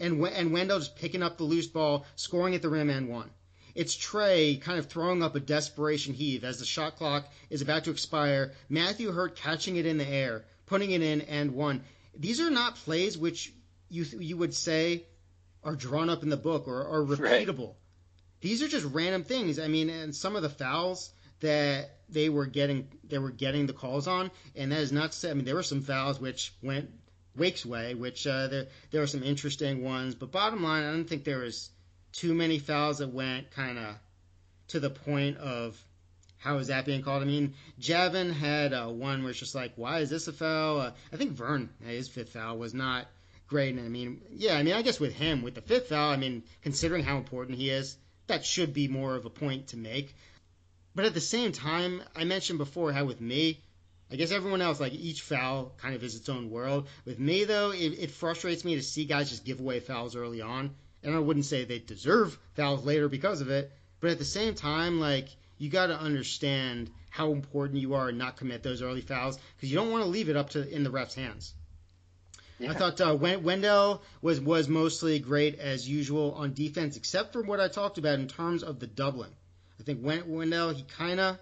and and Wendell just picking up the loose ball, scoring at the rim and one. It's Tre kind of throwing up a desperation heave as the shot clock is about to expire. Matthew Hurt catching it in the air, putting it in and one. These are not plays which you you would say are drawn up in the book or are repeatable. Right. These are just random things. I mean, and some of the fouls that they were getting they were getting the calls on, and that is not to say. I mean, there were some fouls which went Wake's way, which uh, there there were some interesting ones. But bottom line, I don't think there was too many fouls that went kind of to the point of how is that being called? I mean, Javin had uh, one where it's just like, why is this a foul? Uh, I think Vern, his fifth foul was not great. And I mean, yeah, I mean, I guess with him, with the fifth foul, I mean, considering how important he is, that should be more of a point to make. But at the same time, I mentioned before how with me, I guess everyone else, like each foul kind of is its own world. With me, though, it, it frustrates me to see guys just give away fouls early on. And I wouldn't say they deserve fouls later because of it. But at the same time, like, you got to understand how important you are and not commit those early fouls because you don't want to leave it up to in the ref's hands. Yeah. I thought uh, Wendell was was mostly great as usual on defense, except for what I talked about in terms of the doubling. I think Wendell he kind of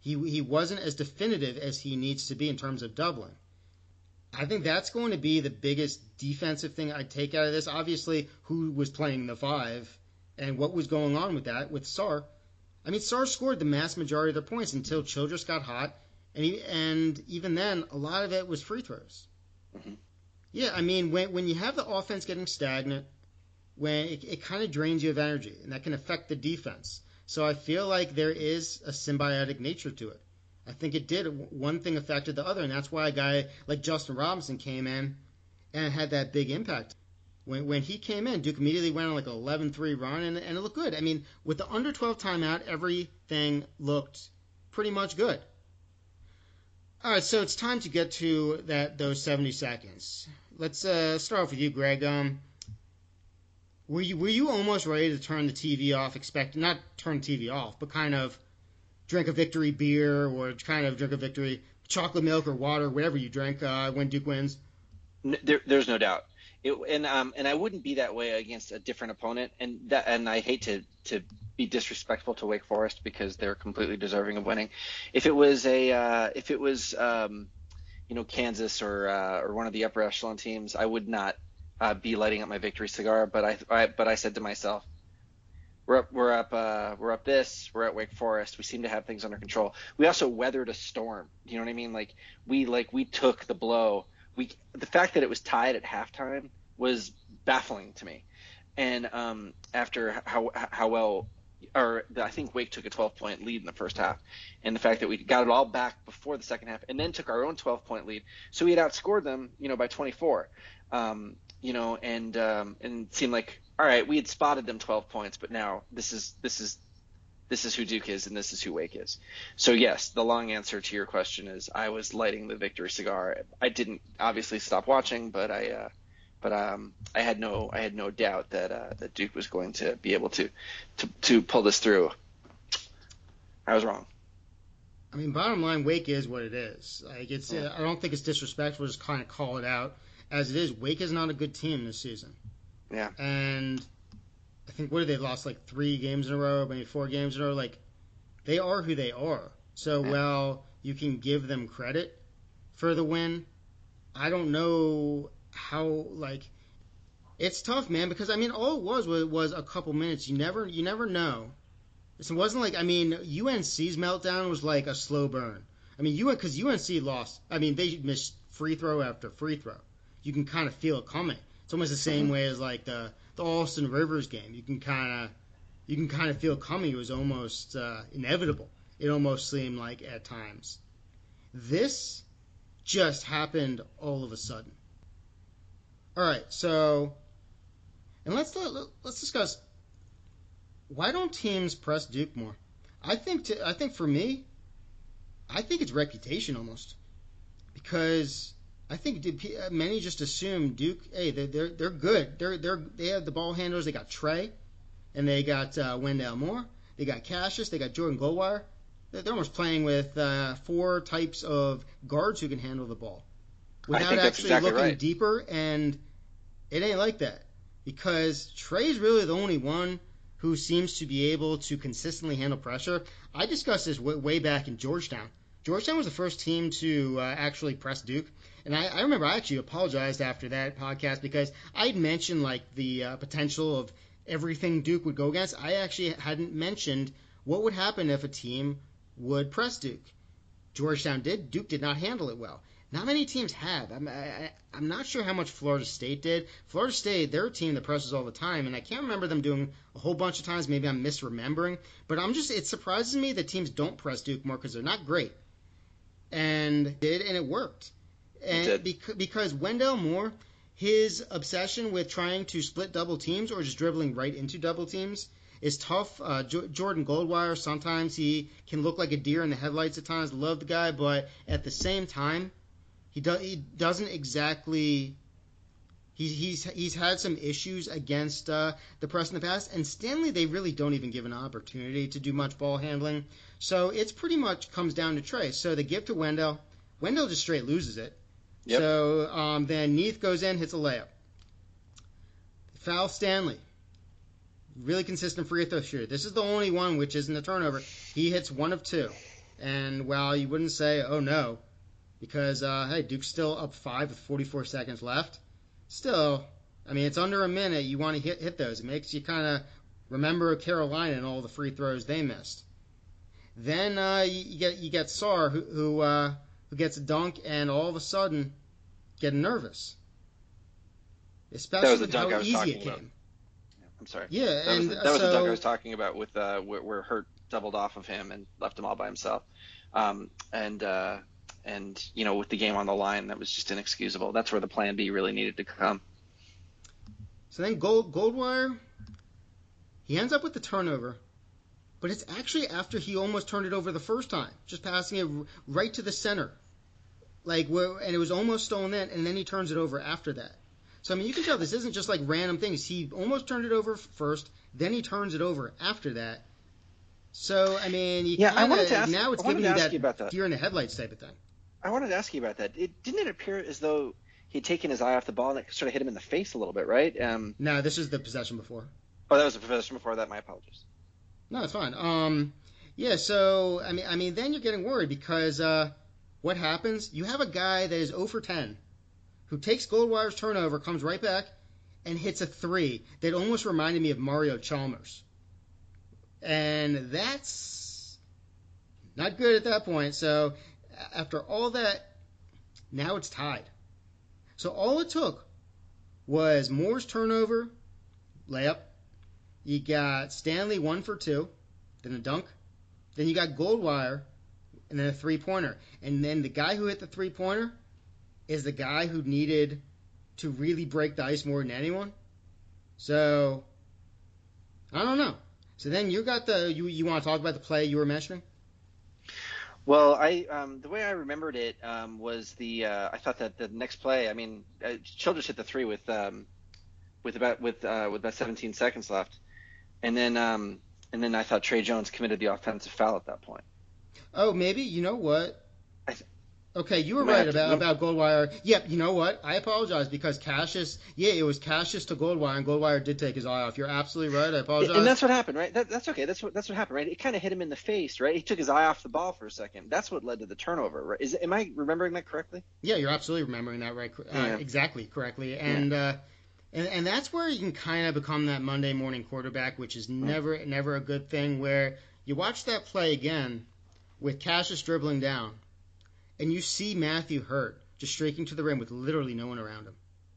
he he wasn't as definitive as he needs to be in terms of doubling. I think that's going to be the biggest defensive thing I take out of this. Obviously, who was playing the five and what was going on with that with Sarr. I mean, Sarr scored the mass majority of their points until Childress got hot, and he, and even then, a lot of it was free throws. Mm-hmm. Yeah, I mean, when when you have the offense getting stagnant, when it, it kind of drains you of energy, and that can affect the defense. So I feel like there is a symbiotic nature to it. I think it did. One thing affected the other, and that's why a guy like Justin Robinson came in and had that big impact. When, when he came in, Duke immediately went on like an 11 3 run, and, and it looked good. I mean, with the under 12 timeout, everything looked pretty much good. All right, so it's time to get to that those 70 seconds. Let's uh, start off with you, Greg. Um, were you were you almost ready to turn the TV off, expect not turn TV off, but kind of drink a victory beer or kind of drink a victory chocolate milk or water, whatever you drink uh, when Duke wins? There, there's no doubt. It, and um, and I wouldn't be that way against a different opponent, and that and I hate to to be disrespectful to Wake Forest because they're completely deserving of winning. If it was a uh, if it was um, you know Kansas or uh, or one of the upper echelon teams, I would not uh, be lighting up my victory cigar. But I, I but I said to myself, we're up we're up uh, we're up this we're at Wake Forest. We seem to have things under control. We also weathered a storm. You know what I mean? Like we like we took the blow. We the fact that it was tied at halftime was baffling to me. And um, after how how well or I think Wake took a 12 point lead in the first half, and the fact that we got it all back before the second half, and then took our own 12 point lead, so we had outscored them, you know, by 24, um, you know, and um, and seemed like all right, we had spotted them 12 points, but now this is this is this is who Duke is, and this is who Wake is. So yes, the long answer to your question is I was lighting the victory cigar. I didn't obviously stop watching, but I. Uh, but um, I had no I had no doubt that uh, that Duke was going to be able to, to to pull this through. I was wrong. I mean, bottom line, Wake is what it is. Like it's, yeah. I don't think it's disrespectful. Just kind of call it out as it is. Wake is not a good team this season. Yeah. And I think what have they lost like three games in a row, maybe four games in a row. Like they are who they are. So yeah. well, you can give them credit for the win. I don't know how like it's tough, man, because I mean, all it was was, was a couple minutes. You never you never know. It wasn't like I mean, UNC's meltdown was like a slow burn. I mean, UN because UNC lost. I mean, they missed free throw after free throw. You can kind of feel it coming. It's almost the same mm-hmm. way as like the the Austin Rivers game. You can kind of you can kind of feel it coming. It was almost uh, inevitable. It almost seemed like at times. This just happened all of a sudden. All right, so and let's let's discuss why don't teams press Duke more? I think to, I think for me, I think it's reputation almost because I think many just assume Duke. Hey, they're they're, they're good. They're they're they have the ball handlers. They got Tre, and they got uh, Wendell Moore. They got Cassius. They got Jordan Goldwire. They're, they're almost playing with uh, four types of guards who can handle the ball without actually exactly looking right. deeper. And it ain't like that because Tre's really the only one who seems to be able to consistently handle pressure. I discussed this way, way back in Georgetown. Georgetown was the first team to uh, actually press Duke. And I, I, remember I actually apologized after that podcast because I'd mentioned like the uh, potential of everything Duke would go against. I actually hadn't mentioned what would happen if a team would press Duke. Georgetown did. Duke did not handle it well. Not many teams have. I'm, I, am not sure how much Florida State did. Florida State, they're a team that presses all the time, and I can't remember them doing a whole bunch of times. Maybe I'm misremembering, but I'm just it surprises me that teams don't press Duke more because they're not great, and did and it worked, and it bec- because Wendell Moore, his obsession with trying to split double teams or just dribbling right into double teams is tough. Uh, J- Jordan Goldwire, sometimes he can look like a deer in the headlights at times. Love the guy, but at the same time he, do, he doesn't exactly. He's, he's, he's had some issues against uh, the press in the past, and Stanley, they really don't even give an opportunity to do much ball handling. So it's pretty much comes down to Tre. So they give to Wendell. Wendell just straight loses it. Yep. So um, then Neath goes in, hits a layup. Foul Stanley. Really consistent free throw shooter. This is the only one which isn't a turnover. He hits one of two. And while you wouldn't say, oh no, because uh, hey, Duke's still up five with 44 seconds left. Still, I mean, it's under a minute. You want to hit hit those. It makes you kind of remember Carolina and all the free throws they missed. Then uh, you, you get you get Sarr who who, uh, who gets a dunk and all of a sudden getting nervous, especially was the dunk I how was easy talking it came. about. I'm sorry. Yeah, That was, and the, that was the dunk I was talking about with uh, where, where Hurt doubled off of him and left him all by himself. Um, and uh, and you know with the game on the line, that was just inexcusable. That's where the plan B really needed to come. So then Gold Goldwire, he ends up with the turnover, but it's actually after he almost turned it over the first time, just passing it right to the center, like where, and it was almost stolen then, and then he turns it over after that. So I mean, you can tell this isn't just like random things. He almost turned it over first, then he turns it over after that. So I mean, you Yeah, I kinda, wanted to ask- now it's I giving you that you about that. deer in the headlights type of thing. I wanted to ask you about that. It didn't it appear as though he'd taken his eye off the ball and it sort of hit him in the face a little bit, right? Um, No, this is the possession before. oh, that was the possession before that. My apologies. No, it's fine. Um, yeah. So I mean, I mean, then you're getting worried because uh, what happens? You have a guy that is 0 for 10, who takes Goldwire's turnover, comes right back, and hits a three that almost reminded me of Mario Chalmers, and that's not good at that point. So after all that, now it's tied. So all it took was Moore's turnover, layup. You got Stanley one for two, then a dunk. Then you got Goldwire, and then a three pointer. And then the guy who hit the three pointer is the guy who needed to really break the ice more than anyone. So I don't know. So then you got the you you want to talk about the play you were mentioning? Well, I um, the way I remembered it um, was the uh, I thought that the next play. I mean, uh, Childress hit the three with um, with about with uh, with about 17 seconds left, and then um, and then I thought Tre Jones committed the offensive foul at that point. Oh, maybe you know what? I th- Okay, you were right about about Goldwire. Yep, you know what? I apologize because Cassius. Yeah, it was Cassius to Goldwire, and Goldwire did take his eye off. You're absolutely right. I apologize. And that's what happened, right? That, that's okay. That's what that's what happened, right? It kind of hit him in the face, right? He took his eye off the ball for a second. That's what led to the turnover, right? Is am I remembering that correctly? Yeah, you're absolutely remembering that right, uh, Yeah. exactly correctly, and uh, and and that's where you can kind of become that Monday morning quarterback, which is never never a good thing. Where you watch that play again with Cassius dribbling down, and you see Matthew Hurt just streaking to the rim with literally no one around him.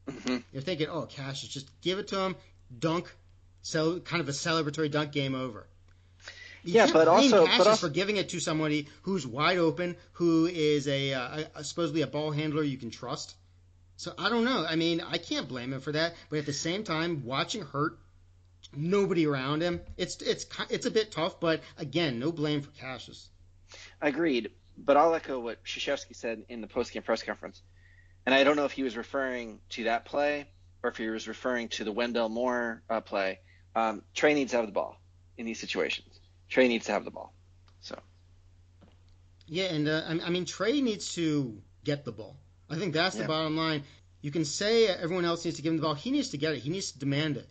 Mm-hmm. You're thinking, oh, Cassius, just give it to him, dunk, so kind of a celebratory dunk, game over. You Yeah, but also- Cassius but also- for giving it to somebody who's wide open, who is a, uh, a supposedly a ball handler you can trust. So I don't know. I mean, I can't blame him for that. But at the same time, watching Hurt, nobody around him, it's it's it's a bit tough. But again, no blame for Cassius. Agreed, but I'll echo what Krzyzewski said in the post-game press conference, and I don't know if he was referring to that play or if he was referring to the Wendell Moore uh, play. Um, Tre needs to have the ball in these situations. Tre needs to have the ball. So Yeah, and uh, I I mean Tre needs to get the ball. I think that's the Yeah. bottom line. You can say everyone else needs to give him the ball. He needs to get it. He needs to demand it.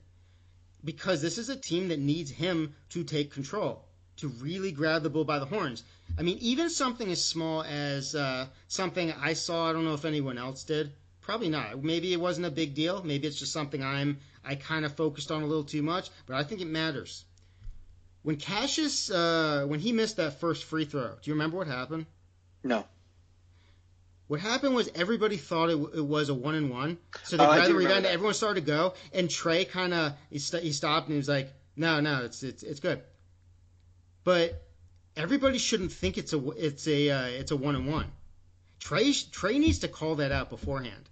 Because this is a team that needs him to take control, to really grab the bull by the horns. I mean, even something as small as uh, something I saw, I don't know if anyone else did. Probably not. Maybe it wasn't a big deal. Maybe it's just something I'm I kind of focused on a little too much, but I think it matters. When Cassius, uh, when he missed that first free throw, do you remember what happened? no, What happened was everybody thought it, w- it was a one and one, so they Oh, grabbed the rebound. Everyone started to go, and Tre kind of he, st- he stopped and he was like, "No, no, it's it's it's good." But everybody shouldn't think it's a it's a uh, it's a one and one. Tre Tre needs to call that out beforehand.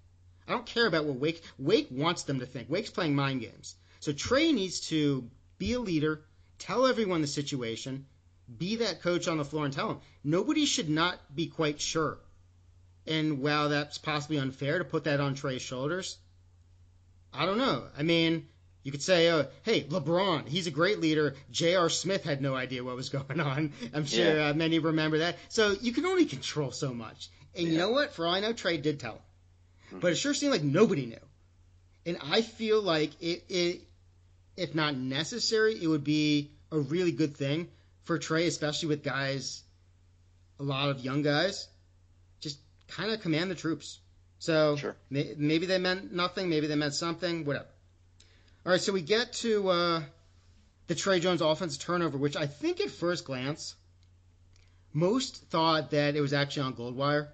I don't care about what Wake Wake wants them to think. Wake's playing mind games, so Tre needs to be a leader, tell everyone the situation, be that coach on the floor, and tell them nobody should not be quite sure and while that's possibly unfair to put that on Tre's shoulders, I don't know. I mean, you could say, uh, hey, LeBron, he's a great leader. J.R. Smith had no idea what was going on. I'm sure Yeah. uh, many remember that. So you can only control so much. And you know what? For all I know, Tre did tell him. Mhm. But it sure seemed like nobody knew. And I feel like it, it, if not necessary, it would be a really good thing for Tre, especially with guys, a lot of young guys, just kind of command the troops. So Sure. may, maybe they meant nothing, maybe they meant something, whatever. All right, so we get to uh, the Tre Jones offensive turnover, which I think at first glance, most thought that it was actually on Goldwire.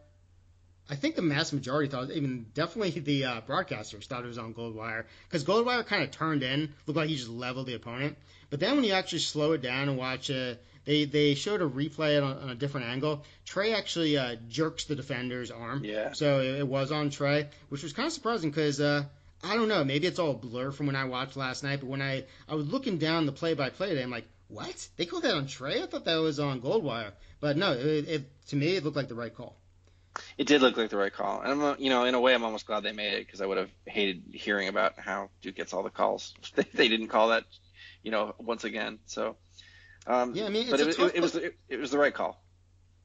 I think the mass majority thought, even definitely the uh, broadcasters thought it was on Goldwire because Goldwire kind of turned in, looked like he just leveled the opponent. But then when you actually slow it down and watch it, they they showed a replay on, on a different angle. Tre actually uh, jerks the defender's arm, Yeah. so it, it was on Tre, which was kind of surprising because uh, I don't know, maybe it's all a blur from when I watched last night. But when I I was looking down the play by play today, I'm like, what? They called that on Tre? I thought that was on Goldwire. But no, it, it to me it looked like the right call. It did look like the right call, and I'm, uh, you know, in a way, I'm almost glad they made it because I would have hated hearing about how Duke gets all the calls. they, they didn't call that, you know, once again. So, um, Yeah, I mean, but it's it, tough it, was it, it was the right call.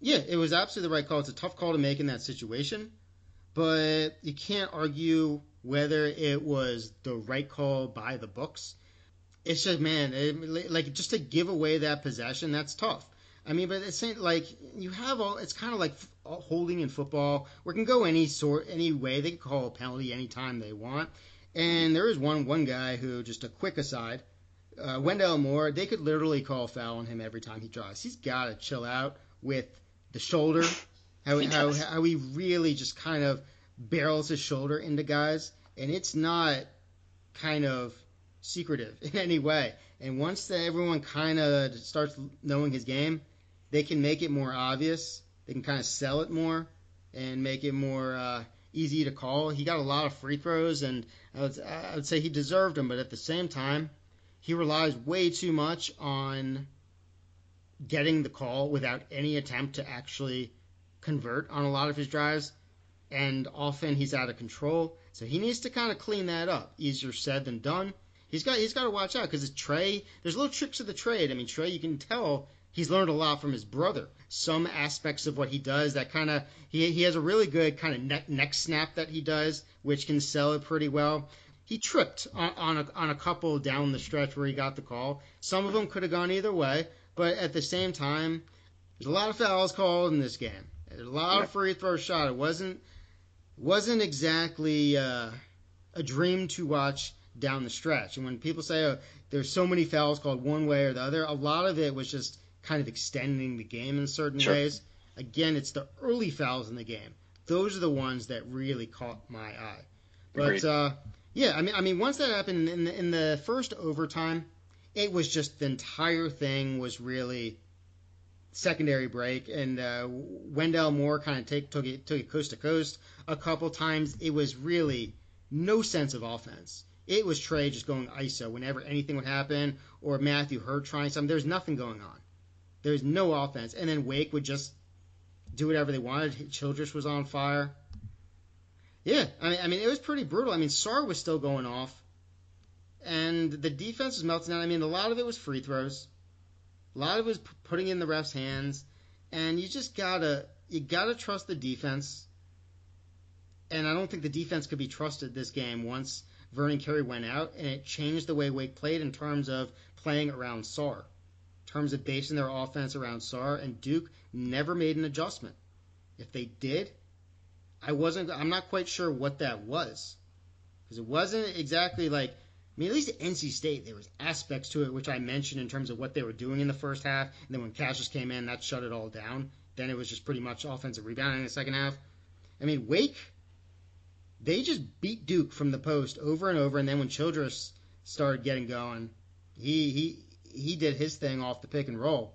Yeah, it was absolutely the right call. It's a tough call to make in that situation, but you can't argue whether it was the right call by the books. It's just man, it, like just to give away that possession, that's tough. I mean, but it's like you have all. It's kind of like holding in football, where it can go any sort, any way. They can call a penalty anytime they want. And there is one one guy who, just a quick aside, uh, Wendell Moore. They could literally call a foul on him every time he drives. He's got to chill out with the shoulder, how He how how he really just kind of barrels his shoulder into guys, and it's not kind of secretive in any way. And once that everyone kind of starts knowing his game, they can make it more obvious. They can kind of sell it more and make it more uh, easy to call. He got a lot of free throws, and I would, I would say he deserved them. But at the same time, he relies way too much on getting the call without any attempt to actually convert on a lot of his drives. And often he's out of control, so he needs to kind of clean that up. Easier said than done. He's got he's got to watch out because Tre. There's little tricks of the trade. I mean, Tre, you can tell he's learned a lot from his brother. Some aspects of what he does that kind of he he has a really good kind of neck neck snap that he does, which can sell it pretty well. He tripped on, on a on a couple down the stretch where he got the call. Some of them could have gone either way, but at the same time, there's a lot of fouls called in this game. There's a lot Yeah. of free throw shot. It wasn't wasn't exactly uh, a dream to watch down the stretch. And when people say oh, there's so many fouls called one way or the other, a lot of it was just kind of extending the game in certain Sure. ways. Again, it's the early fouls in the game. Those are the ones that really caught my eye. But uh, yeah, I mean, I mean, once that happened in the, in the first overtime, it was just the entire thing was really secondary break, and uh, Wendell Moore kind of take took it took it coast to coast a couple times. It was really no sense of offense. It was Tre just going ISO whenever anything would happen, or Matthew Hurt trying something. There's nothing going on. There's no offense, and then Wake would just do whatever they wanted. Childress was on fire. Yeah, I mean, I mean, it was pretty brutal. I mean, Sarr was still going off, and the defense was melting down. I mean, a lot of it was free throws, a lot of it was putting in the refs' hands, and you just gotta you gotta trust the defense. And I don't think the defense could be trusted this game once Vernon Carey went out, and it changed the way Wake played in terms of playing around Sarr, in terms of basing their offense around Sarr. And Duke never made an adjustment. If they did, I wasn't. I'm not quite sure what that was because it wasn't exactly like. I mean, at least at NC State, there was aspects to it which I mentioned in terms of what they were doing in the first half, and then when Cassius came in, that shut it all down. Then it was just pretty much offensive rebounding in the second half. I mean, Wake, they just beat Duke from the post over and over, and then when Childress started getting going, he he he did his thing off the pick and roll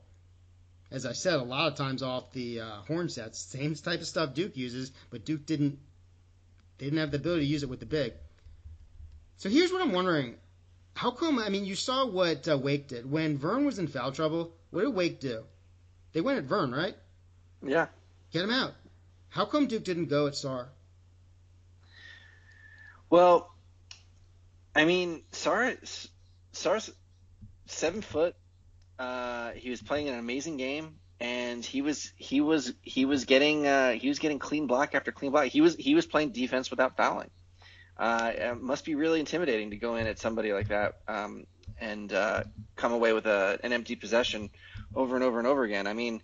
as I said, a lot of times off the uh, horn sets. Same type of stuff Duke uses, but Duke didn't they didn't have the ability to use it with the big. So here's what I'm wondering: How come? I mean, you saw what uh, Wake did when Vern was in foul trouble. What did Wake do? They went at Vern, right? Yeah. Get him out. How come Duke didn't go at Sarr? Well, I mean, Sarr, Sarr's seven foot, uh, he was playing an amazing game, and he was he was he was getting uh, he was getting clean block after clean block. He was he was playing defense without fouling. Uh, it must be really intimidating to go in at somebody like that um, and uh, come away with a, an empty possession over and over and over again. I mean,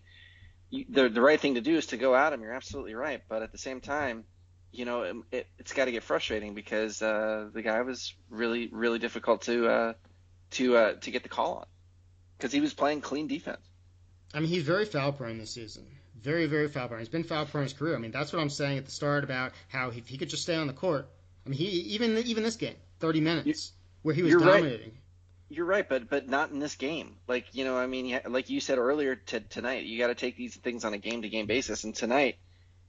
you, the the right thing to do is to go at him. You're absolutely right, but at the same time, you know, it, it, has got to get frustrating because uh, the guy was really really difficult to uh, to uh, to get the call on because he was playing clean defense. I mean, he's very foul prone this season. Very, very foul prone. He's been foul prone his career. I mean, that's what I'm saying at the start about how if he could just stay on the court. I mean, he even even this game, 30 minutes, you, where he was dominating. Right. You're right, but but not in this game. Like you know, I mean, like you said earlier t- tonight, you got to take these things on a game to game basis. And tonight,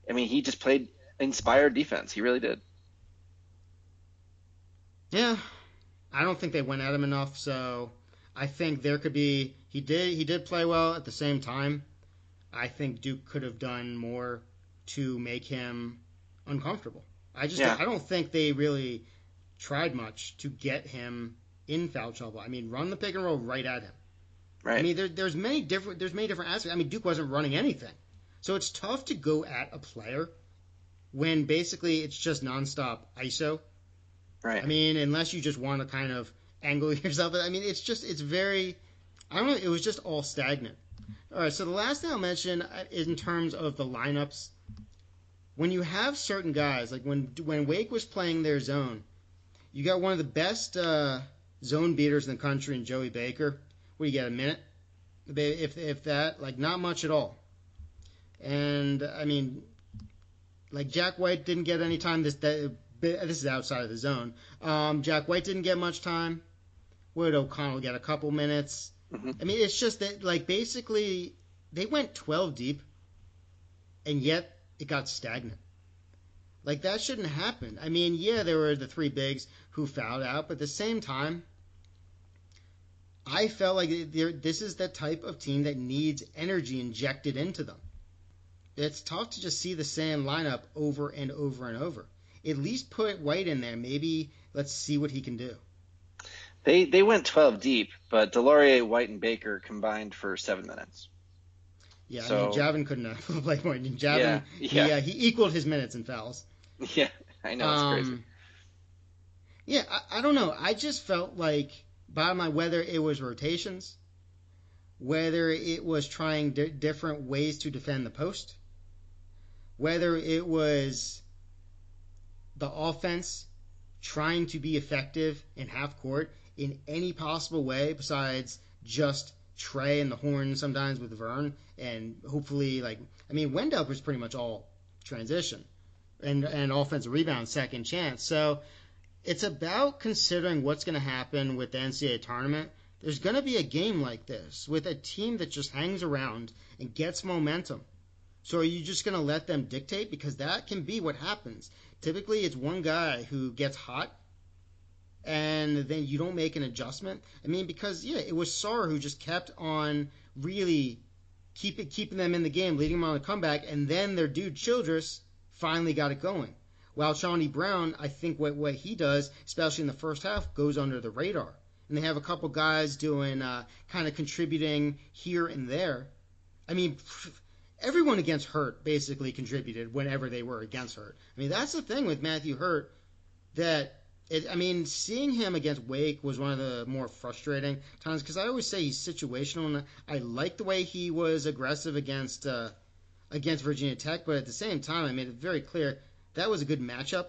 I mean, he just played inspired defense. He really did. Yeah, I don't think they went at him enough. So I think there could be he did he did play well at the same time. I think Duke could have done more to make him uncomfortable. I just yeah. I don't think they really tried much to get him in foul trouble. I mean, run the pick and roll right at him. Right. I mean, there, there's many different there's many different aspects. I mean, Duke wasn't running anything, so it's tough to go at a player when basically it's just nonstop ISO. Right. I mean, unless you just want to kind of angle yourself. I mean, it's just it's very. I don't know. It was just all stagnant. All right. So the last thing I'll mention uh, in terms of the lineups. When you have certain guys, like when when Wake was playing their zone, you got one of the best uh, zone beaters in the country in Joey Baker. What do you get a minute? If if that, like not much at all. And I mean, like Jack White didn't get any time. This that, this is outside of the zone. Um, Jack White didn't get much time. Where'd O'Connell get a couple minutes? Mm-hmm. I mean, it's just that like basically they went 12 deep, and yet it got stagnant. Like that shouldn't happen. I mean, yeah, there were the three bigs who fouled out, but at the same time, I felt like this is the type of team that needs energy injected into them. It's tough to just see the same lineup over and over and over. At least put White in there. Maybe let's see what he can do. They they went 12 deep, but DeLaurier, White, and Baker combined for seven minutes. Yeah, so, I mean, Javin couldn't have played more. Javin, yeah, yeah. He, uh, he equaled his minutes in fouls. Yeah, I know it's um, crazy. Yeah, I, I, don't know. I just felt like by my whether it was rotations, whether it was trying di- different ways to defend the post, whether it was the offense trying to be effective in half court in any possible way besides just Tre and the horn sometimes with Vern and hopefully like I mean Wendell was pretty much all transition and and offensive rebound second chance. So it's about considering what's going to happen with the NCAA tournament there's going to be a game like this with a team that just hangs around and gets momentum. So are you just going to let them dictate? Because that can be what happens. Typically, it's one guy who gets hot, and then you don't make an adjustment. I mean, because yeah, it was Sarr who just kept on really keep it, keeping them in the game, leading them on a comeback, and then their dude Childress finally got it going. While Chaundee Brown, I think what what he does, especially in the first half, goes under the radar. And they have a couple guys doing uh, kind of contributing here and there. I mean, everyone against Hurt basically contributed whenever they were against Hurt. I mean, that's the thing with Matthew Hurt that it, I mean, seeing him against Wake was one of the more frustrating times because I always say he's situational, and I like the way he was aggressive against uh, against Virginia Tech, but at the same time, I made it very clear that was a good matchup,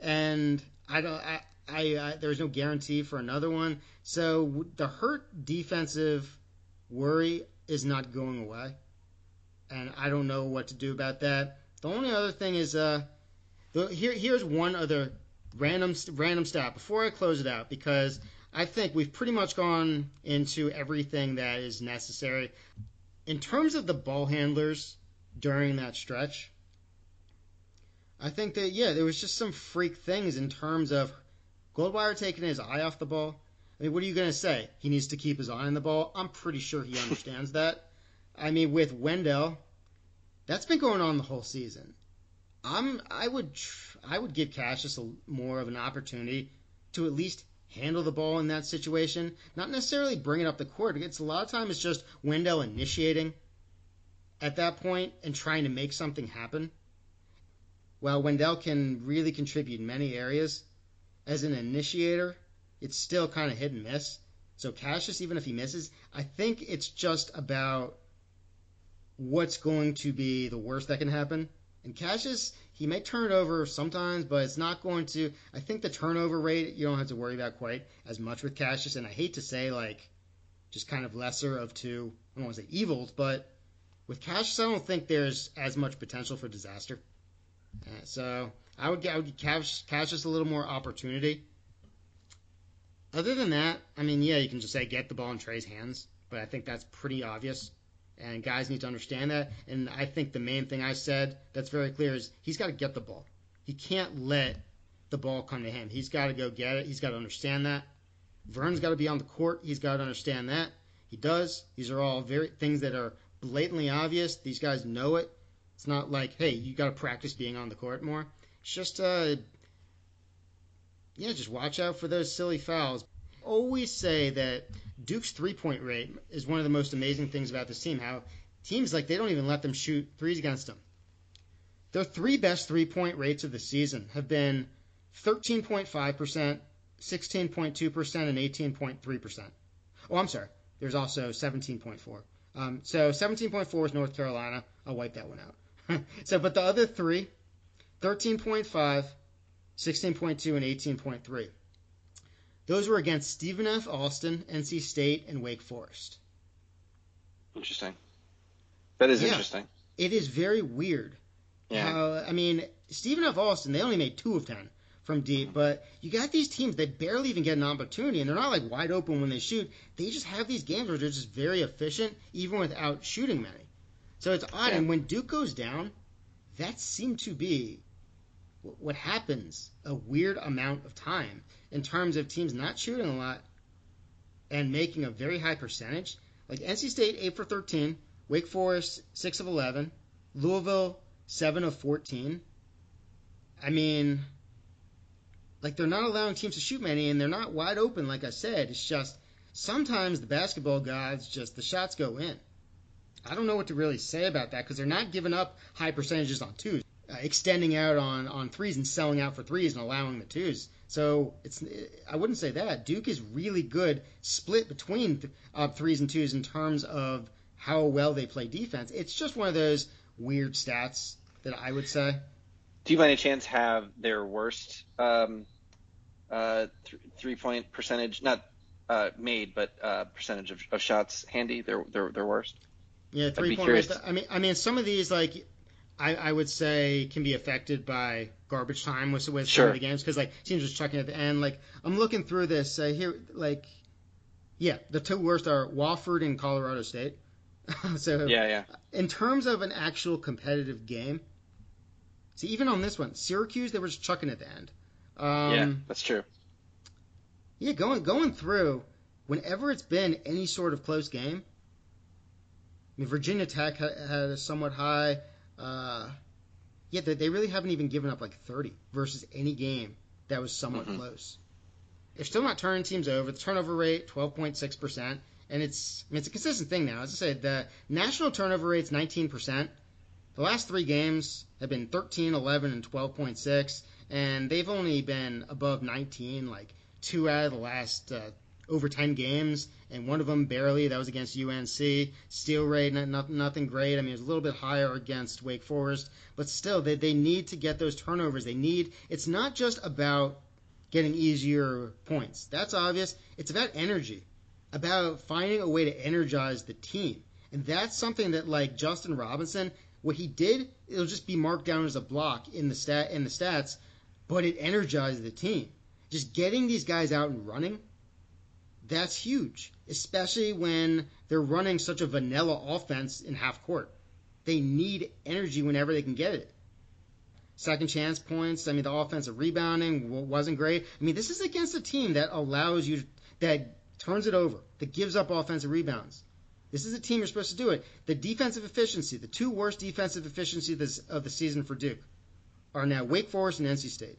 and I don't. I, I, I there's no guarantee for another one. So the Hurt defensive worry is not going away and I don't know what to do about that. The only other thing is, uh, the, here here's one other random random stat before I close it out because I think we've pretty much gone into everything that is necessary in terms of the ball handlers during that stretch. I think that yeah, there was just some freak things in terms of Goldwire taking his eye off the ball. I mean, what are you going to say? He needs to keep his eye on the ball. I'm pretty sure he understands that. I mean, with Wendell, that's been going on the whole season. I'm I would I would give Cassius a, more of an opportunity to at least handle the ball in that situation, not necessarily bring it up the court. It's a lot of times it's just Wendell initiating at that point and trying to make something happen. While Wendell can really contribute in many areas, as an initiator, it's still kind of hit and miss. So Cassius, even if he misses, I think it's just about what's going to be the worst that can happen. And Cassius, he may turn it over sometimes, but it's not going to. I think the turnover rate you don't have to worry about quite as much with Cassius. And I hate to say like just kind of lesser of two. I don't want to say evils, but with Cassius, I don't think there's as much potential for disaster. Uh, so I would, I would give Cassius, Cassius a little more opportunity. Other than that, I mean, yeah, you can just say get the ball in Tre's hands, but I think that's pretty obvious and guys need to understand that. And I think the main thing I said that's very clear is he's got to get the ball. He can't let the ball come to him. He's got to go get it. He's got to understand that. Vern's got to be on the court. He's got to understand that. He does. These are all very things that are blatantly obvious. These guys know it. It's not like, hey, you got to practice being on the court more. It's just, uh, yeah, just watch out for those silly fouls. Always say that Duke's three point rate is one of the most amazing things about this team. How teams like they don't even let them shoot threes against them. Their three best three point rates of the season have been 13.5%, 16.2%, and 18.3%. Oh, I'm sorry. There's also 17.4. Um, so 17.4 is North Carolina. I'll wipe that one out. so, but the other three, 13.5, 16.2, and 18.3. Those were against Stephen F. Austin, NC State, and Wake Forest. Interesting. That is yeah, interesting. It is very weird. Yeah. How, I mean, Stephen F. Austin, they only made two of ten from deep, mm-hmm. but you got these teams that barely even get an opportunity, and they're not like wide open when they shoot. They just have these games where they're just very efficient, even without shooting many. So it's odd. Yeah. And when Duke goes down, that seemed to be what happens a weird amount of time in terms of teams not shooting a lot and making a very high percentage. Like NC State, 8 for 13, Wake Forest, 6 of 11, Louisville, 7 of 14. I mean, like they're not allowing teams to shoot many and they're not wide open, like I said. It's just sometimes the basketball gods just, the shots go in. I don't know what to really say about that because they're not giving up high percentages on twos uh, extending out on, on threes and selling out for threes and allowing the twos. So it's I wouldn't say that Duke is really good split between th- uh, threes and twos in terms of how well they play defense. It's just one of those weird stats that I would say. Do you by any chance have their worst um, uh, th- three point percentage? Not uh, made, but uh, percentage of, of, shots handy. Their their their worst. Yeah, three point. I mean, I mean, some of these like I, I would say can be affected by garbage time with with sure. some of the games because like teams just chucking at the end. Like I'm looking through this uh, here, like Yeah, the two worst are Wofford and Colorado State. so Yeah, yeah. in terms of an actual competitive game, see even on this one, Syracuse they were just chucking at the end. Um, yeah, that's true. Yeah, going going through, whenever it's been any sort of close game. I mean, Virginia Tech had, had a somewhat high. Uh, yeah, they, they really haven't even given up like 30 versus any game that was somewhat Mhm. close. They're still not turning teams over. The turnover rate 12.6%, and it's I mean, it's a consistent thing now. As I said, the national turnover rate's 19%. The last three games have been 13, 11, and 12.6, and they've only been above 19 like two out of the last uh, over 10 games, and one of them barely. That was against UNC. Steal rate, not, not, nothing great. I mean, it was a little bit higher against Wake Forest, but still, they, they need to get those turnovers. They need. It's not just about getting easier points. That's obvious. It's about energy, about finding a way to energize the team, and that's something that like Justin Robinson, what he did, it'll just be marked down as a block in the stat in the stats, but it energized the team. Just getting these guys out and running, that's huge, especially when they're running such a vanilla offense in half court. They need energy whenever they can get it. Second chance points. I mean, the offensive rebounding wasn't great. I mean, this is against a team that allows you, that turns it over, that gives up offensive rebounds. This is a team you're supposed to do it. The defensive efficiency, the two worst defensive efficiency this, of the season for Duke, are now Wake Forest and NC State.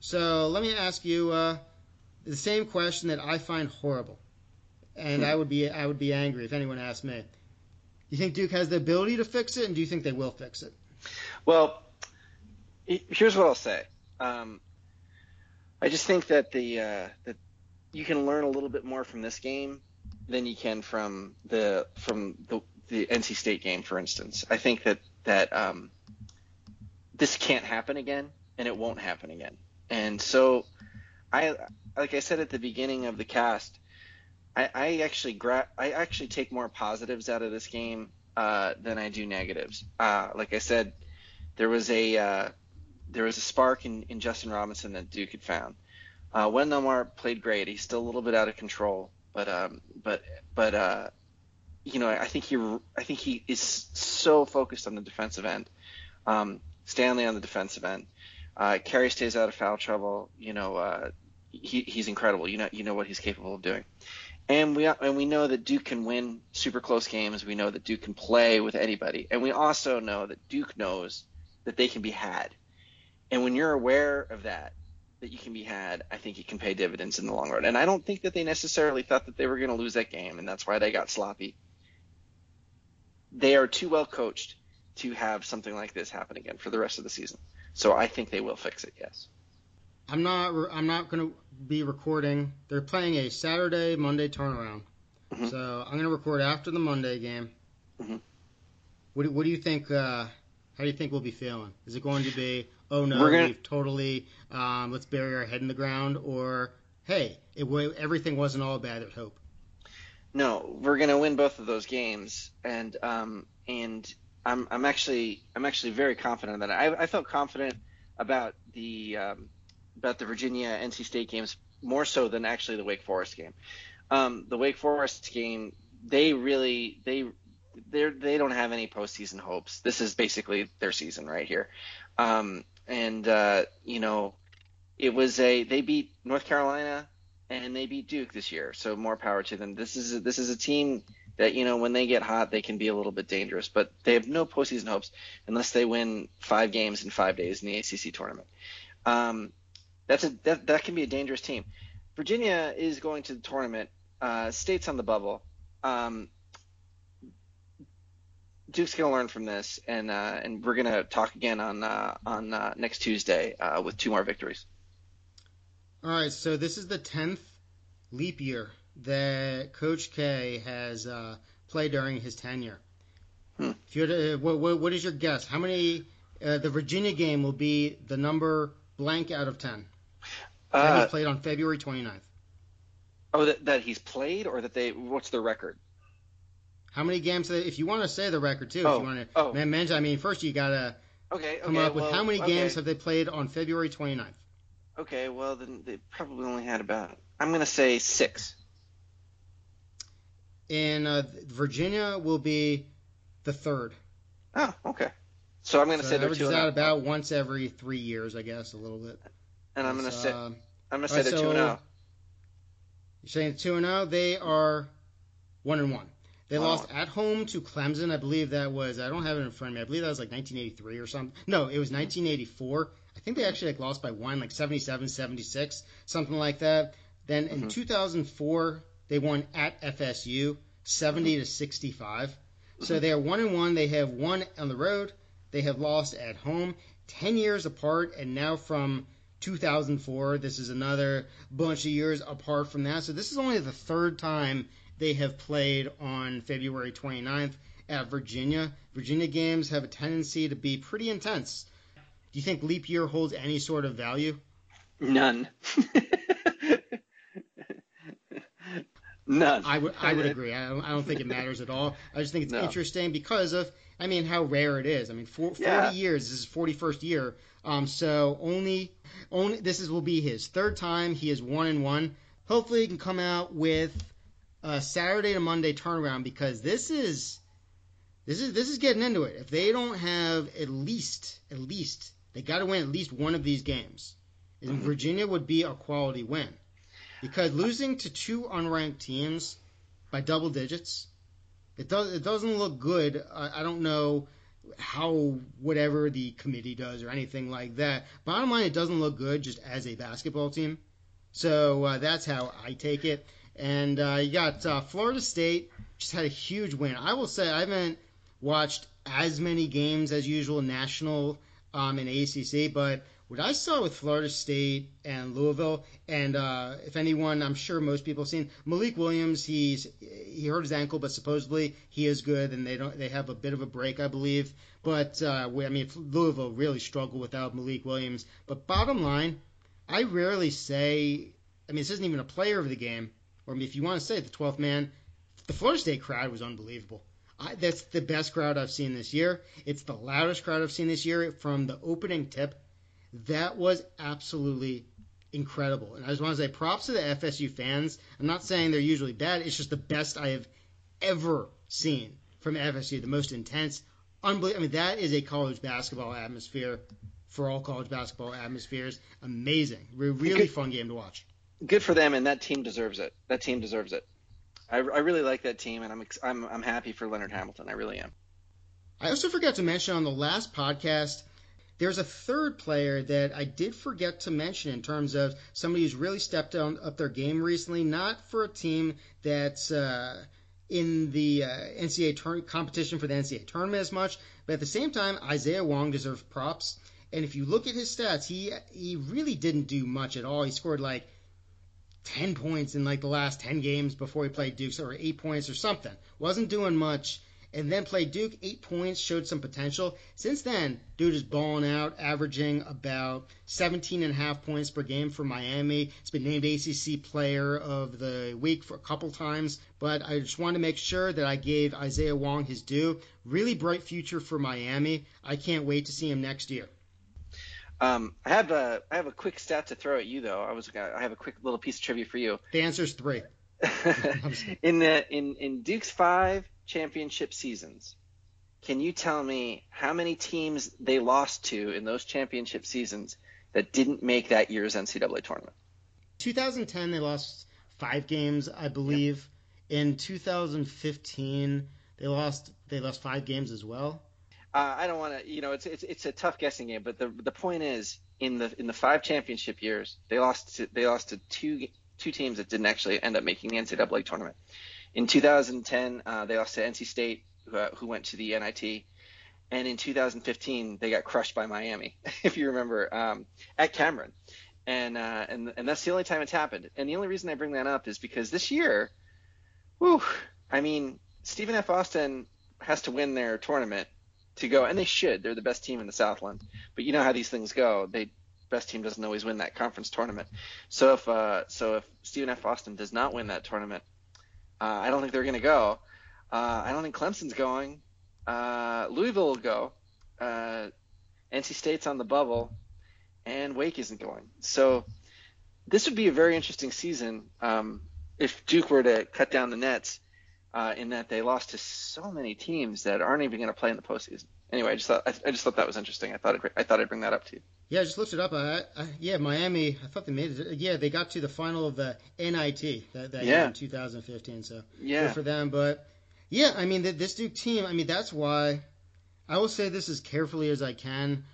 So let me ask you uh, the same question that I find horrible, and I would be I would be angry if anyone asked me. Do you think Duke has the ability to fix it, and do you think they will fix it? Well, here's what I'll say. Um, I just think that the uh, that you can learn a little bit more from this game than you can from the from the the NC State game, for instance. I think that that um, this can't happen again, and it won't happen again. And so, I like I said at the beginning of the cast, I, I actually gra- I actually take more positives out of this game uh, than I do negatives. Uh, like I said, there was a uh, there was a spark in, in Justin Robinson that Duke had found. Uh, Wendell played great. He's still a little bit out of control, but um, but but uh, you know I think he I think he is so focused on the defensive end. Um, Stanley on the defensive end. Uh, Carey stays out of foul trouble. You know uh, he, he's incredible. You know you know what he's capable of doing. And we and we know that Duke can win super close games. We know that Duke can play with anybody, and we also know that Duke knows that they can be had. And when you're aware of that, that you can be had, I think it can pay dividends in the long run. And I don't think that they necessarily thought that they were going to lose that game, and that's why they got sloppy. They are too well coached to have something like this happen again for the rest of the season. So I think they will fix it. Yes. I'm not. I'm not going to be recording. They're playing a Saturday Monday turnaround, Mhm. so I'm going to record after the Monday game. Mhm. What, do, what do you think? Uh, how do you think we'll be feeling? Is it going to be, oh no, We're gonna- we've totally um, let's bury our head in the ground, or hey, it everything wasn't all bad at Hope. No, we're going to win both of those games, and um, and I'm I'm actually I'm actually very confident that I I felt confident about the um, about the Virginia NC State games more so than actually the Wake Forest game. Um, the Wake Forest game, they really they they they don't have any postseason hopes. This is basically their season right here, um, and uh, you know it was a they beat North Carolina and they beat Duke this year, so more power to them. This is a, this is a team that you know when they get hot, they can be a little bit dangerous, but they have no postseason hopes unless they win five games in five days in the ACC tournament. Um, that's a that, that can be a dangerous team. Virginia is going to the tournament. Uh, State's on the bubble. Um, Duke's going to learn from this, and uh, and we're going to talk again on uh, on uh, next Tuesday uh, with two more victories. All right, so this is the tenth leap year that Coach K has uh, played during his tenure. Hmm. If you had what, what, what is your guess? How many? Uh, the Virginia game will be the number blank out of ten. That Uh, was played on February 29th. oh, that, that he's played, or that they? What's their record? How many games? If you want to say the record too, if Oh, you want to oh. mention, I mean, first you gotta Okay, come okay, up with well, how many okay. games have they played on February 29th? Okay, well then they probably only had about. I'm gonna say six. and uh, Virginia will be the third. Oh, okay. So I'm going to So say they're averages two out oh. about once every three years, I guess, a little bit. And I'm going to It's, say um, I'm going to all say right, they're two and so- zero. You're saying two and zero. They are one and one. They lost at home to Clemson. I believe that was. I don't have it in front of me. I believe that was like 1983 or something. No, it was 1984. I think they actually like lost by one, like 77, 76, something like that. Then in Mhm. 2004, they won at FSU, 70 Mm-hmm. to 65. So they are one and one. They have won on the road. They have lost at home. Ten years apart, and now from 2004. This is another bunch of years apart from that. So this is only the third time they have played on February 29th at Virginia. Virginia games have a tendency to be pretty intense. Do you think leap year holds any sort of value? None. None. I would I would agree. I don't, I don't think it matters at all. I just think it's No. interesting because of I mean how rare it is. I mean for, 40 Yeah. years this is 41st year. Um so only only this is will be his third time he is 1 and 1. Hopefully he can come out with a Saturday to Monday turnaround because this is this is this is getting into it. If they don't have at least at least they got to win at least one of these games. Mhm. Virginia would be a quality win. Because losing to two unranked teams by double digits, it does it doesn't look good. I, I don't know how whatever the committee does or anything like that. Bottom line, it doesn't look good just as a basketball team. So uh, that's how I take it. And uh, you got uh, Florida State just had a huge win. I will say I haven't watched as many games as usual national um, in ACC, but what I saw with Florida State and Louisville, and uh, if anyone, I'm sure most people have seen Malik Williams. He's he hurt his ankle, but supposedly he is good, and they don't they have a bit of a break, I believe. But uh, we, I mean, Louisville really struggled without Malik Williams. But bottom line, I rarely say. I mean, this isn't even a player of the game, or if you want to say the 12th man, the Florida State crowd was unbelievable. I, that's the best crowd I've seen this year. It's the loudest crowd I've seen this year from the opening tip. That was absolutely incredible. And I just want to say props to the FSU fans. I'm not saying they're usually bad. It's just the best I have ever seen from FSU. The most intense, unbelievable. I mean, that is a college basketball atmosphere for all college basketball atmospheres. Amazing. Really Good- fun game to watch. Good for them, and that team deserves it. That team deserves it. I, I really like that team, and I'm I'm I'm happy for Leonard Hamilton. I really am. I also forgot to mention on the last podcast, there's a third player that I did forget to mention in terms of somebody who's really stepped on, up their game recently, not for a team that's uh, in the uh, NCAA tour- competition for the NCAA tournament as much, but at the same time, Isaiah Wong deserves props. And if you look at his stats, he he really didn't do much at all. He scored like 10 points in like the last 10 games before he played Duke, or 8 points or something. Wasn't doing much. And then played Duke, 8 points, showed some potential. Since then, dude is balling out, averaging about 17 and a half points per game for Miami. He's been named ACC Player of the Week for a couple times. But I just wanted to make sure that I gave Isaiah Wong his due. Really bright future for Miami. I can't wait to see him next year. Um, I have a I have a quick stat to throw at you though. I was gonna, I have a quick little piece of trivia for you. The answer is three. in the in in Duke's five championship seasons, can you tell me how many teams they lost to in those championship seasons that didn't make that year's NCAA tournament? 2010 they lost five games, I believe. In 2015 they lost they lost five games as well. Uh, I don't want to, you know, it's it's it's a tough guessing game, but the the point is in the in the five championship years they lost to, they lost to two two teams that didn't actually end up making the NCAA tournament. In 2010 uh, they lost to NC State, who, uh, who went to the NIT, and in 2015 they got crushed by Miami, if you remember, um, at Cameron, and uh, and and that's the only time it's happened. And the only reason I bring that up is because this year, whew, I mean Stephen F. Austin has to win their tournament to go, and they should. They're the best team in the Southland. But you know how these things go. They best team doesn't always win that conference tournament. So if uh, so if Stephen F. Austin does not win that tournament, uh, I don't think they're going to go. Uh, I don't think Clemson's going. Uh, Louisville will go. Uh, NC State's on the bubble, and Wake isn't going. So this would be a very interesting season um, if Duke were to cut down the nets uh, in that they lost to so many teams that aren't even going to play in the postseason. Anyway, I just thought I, I, just thought that was interesting. I thought I thought I'd bring that up to you. Yeah, I just looked it up. I, I, yeah, Miami. I thought they made it. Yeah, they got to the final of the NIT that, that yeah. in 2015. So yeah, good for them. But yeah, I mean, this Duke team. I mean, that's why I will say this as carefully as I can.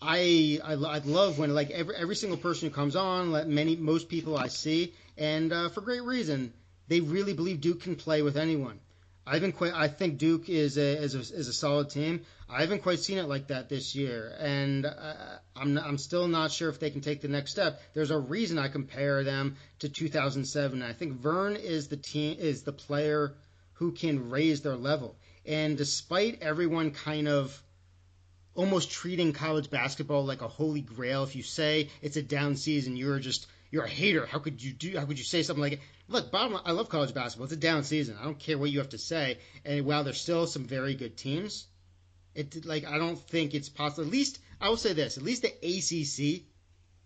I, I I love when like every every single person who comes on, let many most people I see, and uh, for great reason, they really believe Duke can play with anyone. I haven't quite. I think Duke is a is a, is a solid team. I haven't quite seen it like that this year, and uh, I'm I'm still not sure if they can take the next step. There's a reason I compare them to 2007. I think Vern is the team is the player who can raise their level. And despite everyone kind of almost treating college basketball like a holy grail, if you say it's a down season, you're just you're a hater. How could you do? How could you say something like it? Look, bottom line, I love college basketball. It's a down season. I don't care what you have to say. And while there's still some very good teams, it like I don't think it's possible. At least I will say this: at least the ACC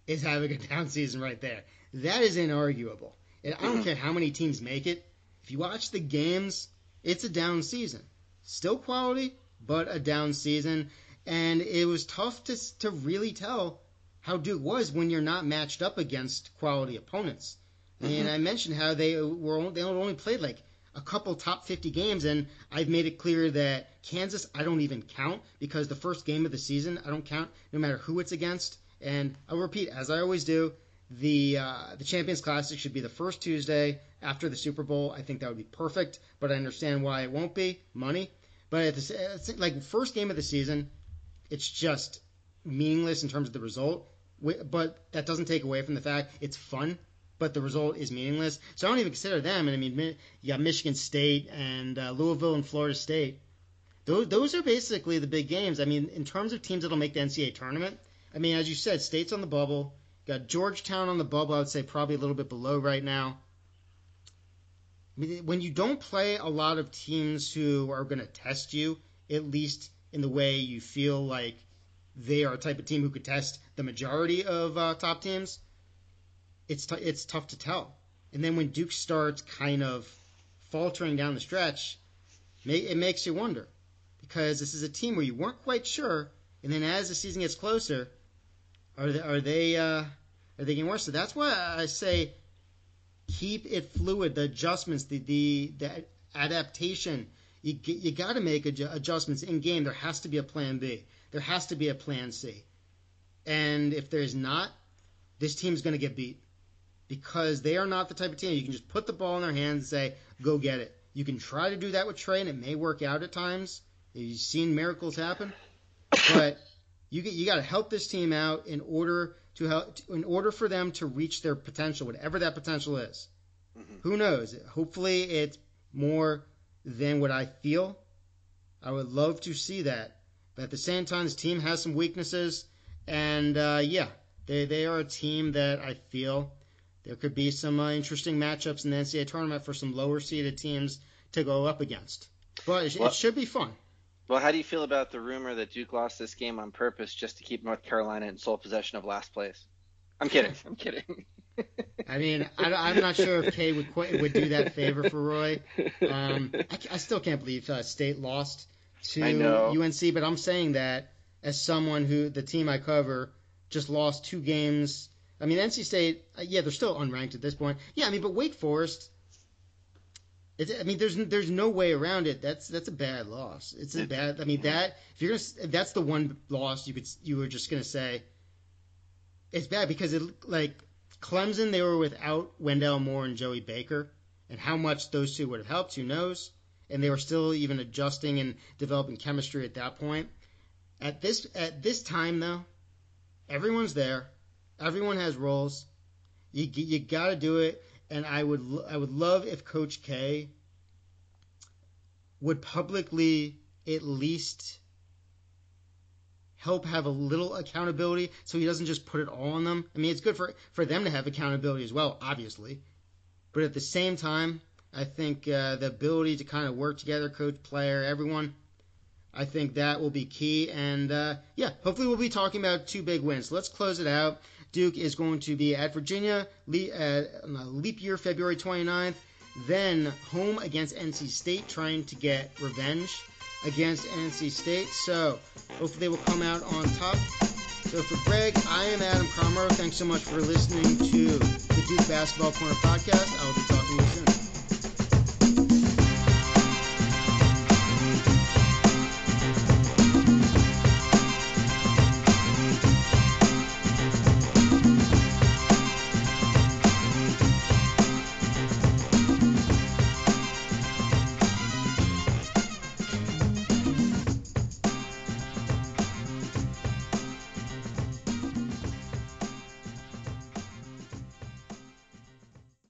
is having a down season right there. That is inarguable. And I don't care how many teams make it. If you watch the games, it's a down season. Still quality, but a down season. And it was tough to to really tell how Duke was when you're not matched up against quality opponents. Mm-hmm. And I mentioned how they were they only played like a couple top 50 games, and I've made it clear that Kansas I don't even count because the first game of the season I don't count no matter who it's against. And I'll repeat as I always do, the uh, the Champions Classic should be the first Tuesday after the Super Bowl. I think that would be perfect, but I understand why it won't be money. But at the, like first game of the season, it's just meaningless in terms of the result but that doesn't take away from the fact it's fun, but the result is meaningless. So I don't even consider them. And I mean, you got Michigan State and uh, Louisville and Florida State. Those, those are basically the big games. I mean, in terms of teams that'll make the NCAA tournament, I mean, as you said, State's on the bubble. Got Georgetown on the bubble. I would say probably a little bit below right now. I mean, when you don't play a lot of teams who are going to test you, at least in the way you feel like they are a type of team who could test the majority of uh, top teams, it's t- it's tough to tell. And then when Duke starts kind of faltering down the stretch, it makes you wonder because this is a team where you weren't quite sure, and then as the season gets closer, are they are they uh, are they getting worse? So that's why I say keep it fluid. The adjustments, the the, the adaptation. You, you got to make adjustments in game. There has to be a plan B. There has to be a plan C. And if there's not, this team's going to get beat because they are not the type of team you can just put the ball in their hands and say, go get it. You can try to do that with Tre, and it may work out at times. You've seen miracles happen, but you get, you got to help this team out in order to help in order for them to reach their potential, whatever that potential is. Mm-hmm. Who knows? Hopefully, it's more than what I feel. I would love to see that, but at the same time, this team has some weaknesses, and uh, yeah, they they are a team that I feel there could be some uh, interesting matchups in the NCAA tournament for some lower seeded teams to go up against. But it, well, it should be fun. Well, how do you feel about the rumor that Duke lost this game on purpose just to keep North Carolina in sole possession of last place? I'm kidding. I'm kidding. I mean, I, am not sure if K would would do that favor for Roy. Um, I, I, still can't believe uh, State lost to UNC, but I'm saying that as someone who the team I cover just lost two games. I mean, NC State, uh, yeah, they're still unranked at this point. Yeah, I mean, but Wake Forest. I mean, there's there's no way around it. That's that's a bad loss. It's a bad. I mean, that if you're gonna, if that's the one loss you could you were just gonna say. It's bad because it like Clemson they were without Wendell Moore and Joey Baker, and how much those two would have helped, who knows? And they were still even adjusting and developing chemistry at that point. At this at this time though, everyone's there, everyone has roles. You you got to do it, and I would I would love if Coach K would publicly at least help have a little accountability so he doesn't just put it all on them. I mean, it's good for for them to have accountability as well, obviously. But at the same time, I think uh, the ability to kind of work together, coach, player, everyone. I think that will be key. And uh, yeah, hopefully we'll be talking about two big wins. So let's close it out. Duke is going to be at Virginia le- uh, leap year February 29th. Then home against NC State, trying to get revenge against NC State. So hopefully they will come out on top. So for Greg, I am Adam Cromer. Thanks so much for listening to the Duke Basketball Corner podcast. I will be talking to you soon.